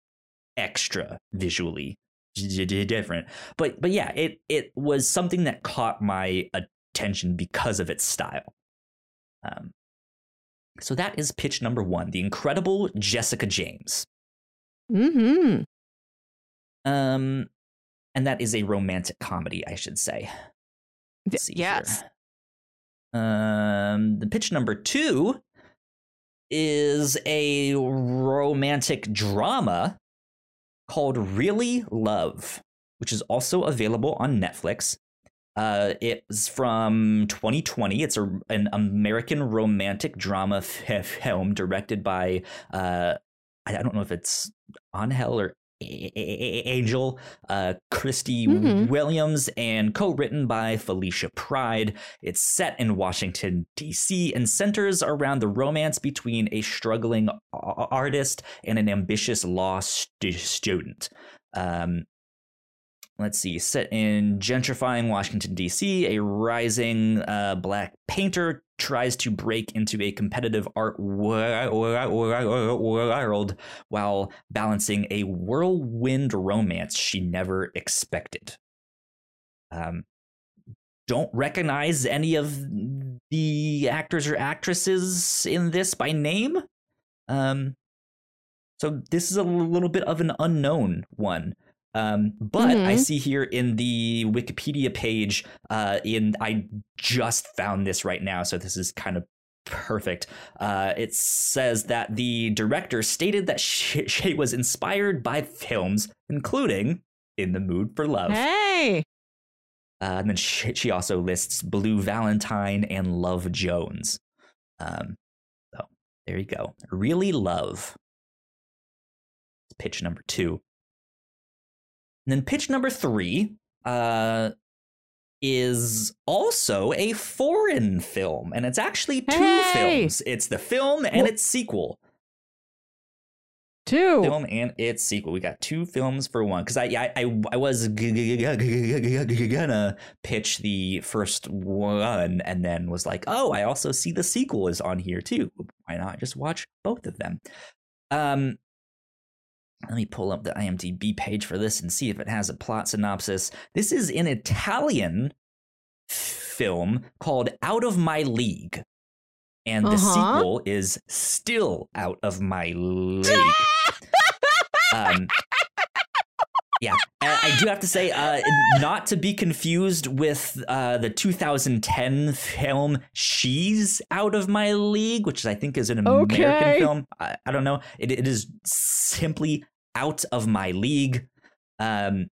extra visually different. But but yeah, it it was something that caught my attention because of its style. Um, so that is pitch number one, the incredible Jessica James. Hmm. Um, and that is a romantic comedy, I should say. Yes. Here. Um, the pitch number two is a romantic drama called Really Love, which is also available on Netflix. Uh, it's from 2020. It's a, an American romantic drama film directed by uh, I don't know if it's Angel or Angel, uh, Kristi mm-hmm. Williams, and co written by Felicia Pride. It's set in Washington, D.C., and centers around the romance between a struggling artist and an ambitious law st- student. Um, let's see, set in gentrifying Washington, D.C., a rising uh, black painter tries to break into a competitive art world while balancing a whirlwind romance she never expected. Um, don't recognize any of the actors or actresses in this by name. Um, so this is a little bit of an unknown one. Um, but mm-hmm. I see here in the Wikipedia page, uh, in I just found this right now, so this is kind of perfect. Uh, it says that the director stated that she, she, was inspired by films, including In the Mood for Love. Hey. Uh, and then she, she, also lists Blue Valentine and Love Jones. Um, so there you go. Really love. Pitch number two. And then pitch number three uh, is also a foreign film, and it's actually two hey! films. It's the film and its sequel. Two film and its sequel. We got two films for one because I, I I I was gonna pitch the first one and then was like, oh, I also see the sequel is on here too. Why not just watch both of them? Um, let me pull up the IMDb page for this and see if it has a plot synopsis. This is an Italian film called Out of My League. And the uh-huh. sequel is Still Out of My League. um, yeah, I do have to say, uh, not to be confused with uh, the 2010 film "She's Out of My League," which I think is an American okay. film. I, I don't know. It, it is simply out of My League. Um,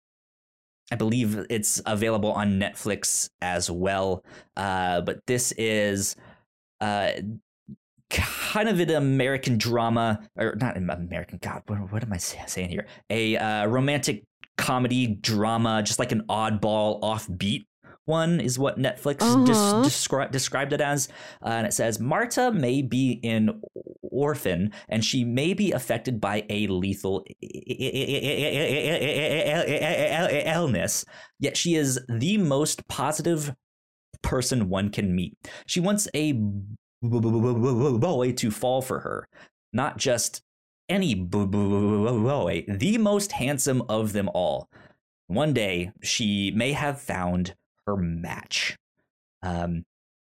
I believe it's available on Netflix as well. Uh, but this is uh, kind of an American drama, or not an American. God, what, what am I saying here? A uh, romantic comedy drama, just like an oddball, offbeat one is what Netflix uh-huh. descri- described it as. Uh, and it says Marta may be an orphan and she may be affected by a lethal illness, yet she is the most positive person one can meet. She wants a boy to fall for her, not just any boy, the most handsome of them all. One day, she may have found her match. Um,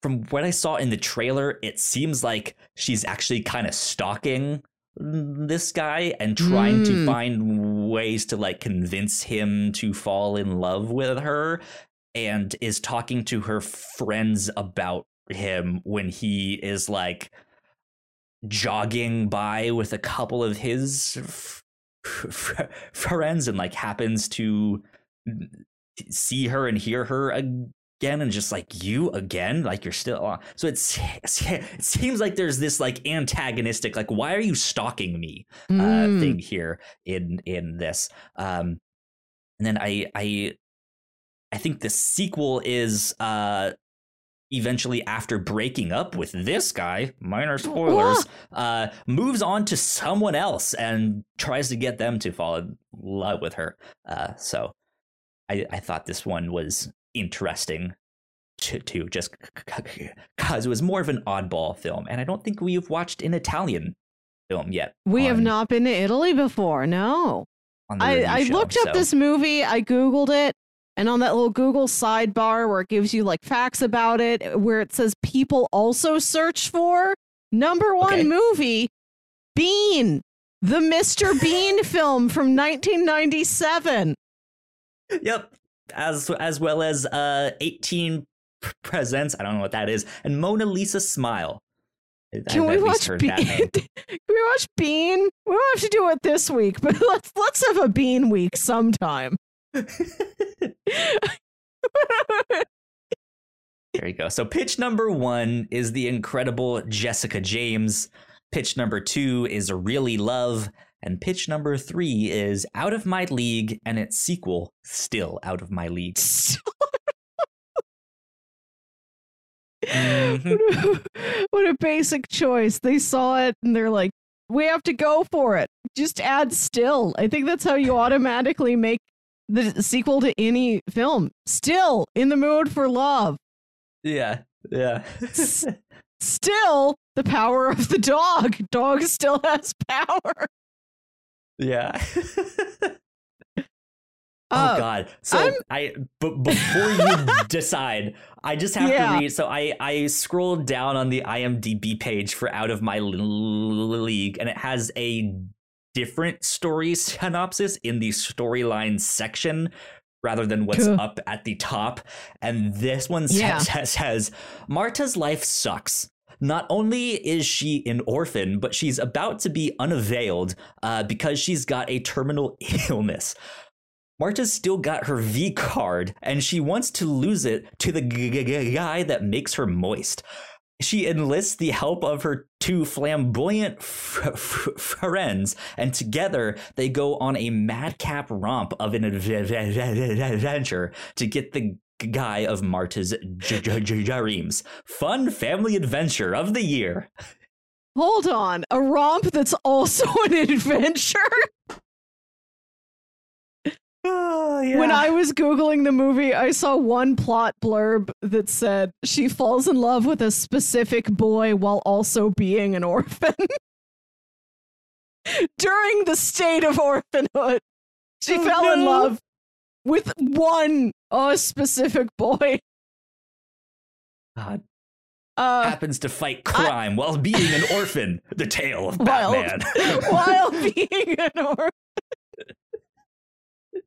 from what I saw in the trailer, it seems like she's actually kind of stalking this guy and trying mm. to find ways to like convince him to fall in love with her and is talking to her friends about him when he is like jogging by with a couple of his f- f- friends and like happens to see her and hear her again and just like you again like you're still on so it's it seems like there's this like antagonistic like why are you stalking me uh mm. thing here in in this um and then i i i think the sequel is uh eventually after breaking up with this guy minor spoilers uh moves on to someone else and tries to get them to fall in love with her uh so I, I thought this one was interesting to, to just because it was more of an oddball film, and I don't think we've watched an Italian film yet. We on, have not been to Italy before. No. I, I show, looked up so. this movie. I Googled it. And on that little Google sidebar where it gives you like facts about it, where it says people also search for number one okay. movie, Bean, the Mr. Bean film from 1997. Yep. As as well as uh 18 presents, I don't know what that is, and Mona Lisa Smile. Can we watch Bean? Can we watch Bean? We don't have to do it this week, but let's let's have a Bean week sometime. there you go. So pitch number one is the incredible Jessica James. Pitch number two is Really Love. And pitch number three is Out of My League and its sequel, Still Out of My League. mm-hmm. what a basic choice. They saw it and they're like, we have to go for it. Just add still. I think that's how you automatically make the sequel to any film. Still in the mood for love. Yeah. Yeah. still the power of the dog. Dog still has power. Yeah. Oh, oh God! So I'm... I, but before you decide, I just have yeah. to read. So I I scrolled down on the IMDb page for Out of My League, and it has a different story synopsis in the storyline section rather than what's up at the top. And this one yeah. says, says Marta's life sucks. Not only is she an orphan, but she's about to be unavailed uh, because she's got a terminal illness. Marta's still got her V card, and she wants to lose it to the g- g- guy that makes her moist. She enlists the help of her two flamboyant f- f- friends, and together they go on a madcap romp of an adventure to get the guy of Marta's dreams. Fun family adventure of the year. Hold on, a romp that's also an adventure? Oh, yeah. When I was Googling the movie, I saw one plot blurb that said she falls in love with a specific boy while also being an orphan. During the state of orphanhood, she oh, fell no. in love with one uh, specific boy. God. Uh, happens to fight crime I, while being an orphan. The tale of Batman. While, while being an orphan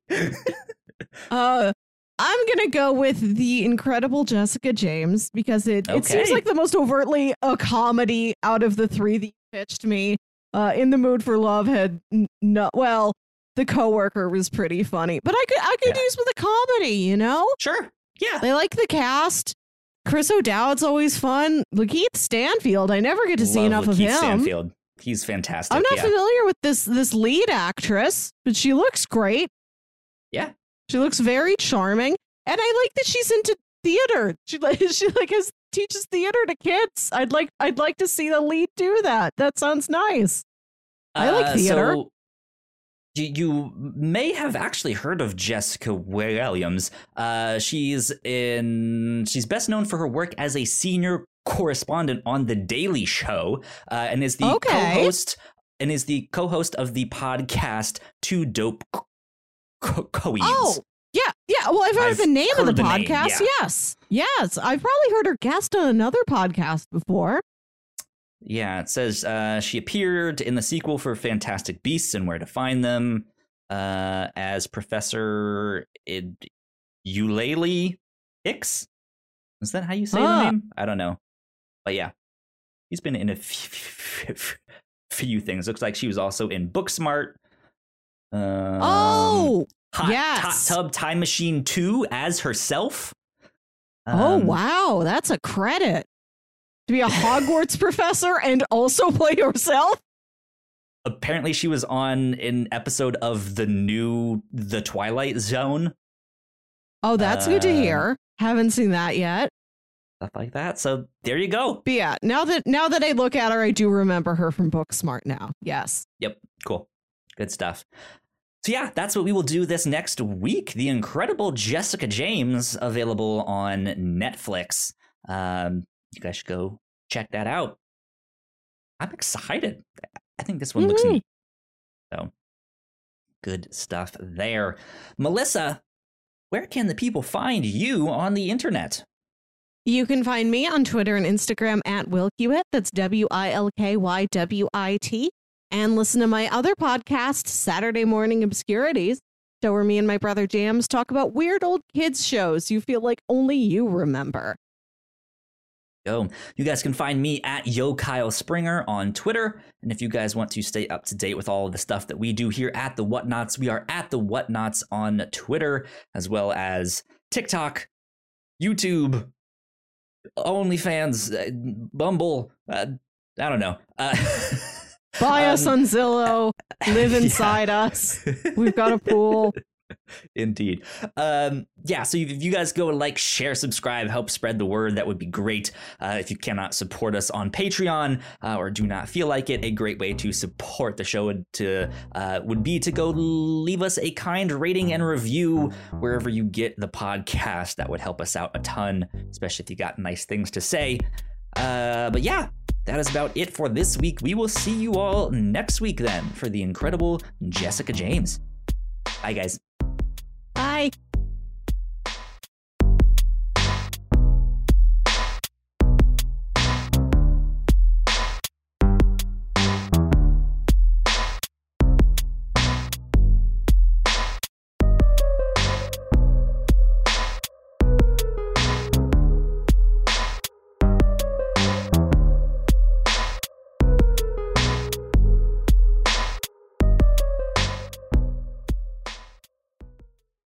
uh, I'm gonna go with the incredible Jessica James because it, okay. it seems like the most overtly a comedy out of the three that you pitched me. Uh, in the mood for love had no well, the coworker was pretty funny, but I could I could yeah. use with a comedy, you know? Sure, yeah. I like the cast. Chris O'Dowd's always fun. Lakeith Stanfield, I never get to Love see enough Lakeith of him. Stanfield. He's fantastic. I'm not yeah. familiar with this this lead actress, but she looks great. Yeah. She looks very charming. And I like that she's into theater. She like she like has teaches theater to kids. I'd like I'd like to see the lead do that. That sounds nice. I like uh, theater. So- you may have actually heard of Jessica Williams. Uh, she's in. She's best known for her work as a senior correspondent on The Daily Show, uh, and is the okay. co-host and is the co-host of the podcast Two Dope Co- Oh, yeah, yeah. Well, I've heard I've the name heard of the, the podcast. Name, yeah. Yes, yes. I've probably heard her guest on another podcast before. Yeah, it says uh, she appeared in the sequel for Fantastic Beasts and Where to Find Them uh, as Professor Id- Eulalie Hicks. Is that how you say the name? I don't know, but yeah, he's been in a few, few things. Looks like she was also in Booksmart, um, oh, hot, yes. Hot Tub Time Machine 2 as herself. Oh, um, oh, wow. That's a credit. To be a Hogwarts professor and also play yourself? Apparently, she was on an episode of the new The Twilight Zone. Oh, that's uh, good to um, hear. Haven't seen that yet. Stuff like that. So there you go. But yeah, now that now that I look at her, I do remember her from Booksmart now. Yes. Yep. Cool. Good stuff. So yeah, that's what we will do this next week. The incredible Jessica James available on Netflix. Um, you guys should go check that out. I'm excited. I think this one mm-hmm. looks neat. So good stuff there. Melissa, where can the people find you on the internet? You can find me on Twitter and Instagram at Wilkywit. That's W I L K Y W I T. And listen to my other podcast, Saturday Morning Obscurities, show where me and my brother Jams talk about weird old kids shows you feel like only you remember. Yo, you guys can find me at Yo Kyle Springer on Twitter. And if you guys want to stay up to date with all of the stuff that we do here at the Whatnauts, we are at the Whatnauts on Twitter, as well as TikTok, YouTube, OnlyFans, uh, Bumble. Uh, I don't know. Uh, Buy um, us on Zillow. Live inside yeah. us. We've got a pool. Indeed. Um, yeah, so if you guys go like, share, subscribe, help spread the word, that would be great. Uh, if you cannot support us on Patreon uh, or do not feel like it, a great way to support the show would, to, uh, would be to go leave us a kind rating and review wherever you get the podcast. That would help us out a ton, especially if you got nice things to say. Uh, but yeah, that is about it for this week. We will see you all next week then for the incredible Jessica James. Bye, guys.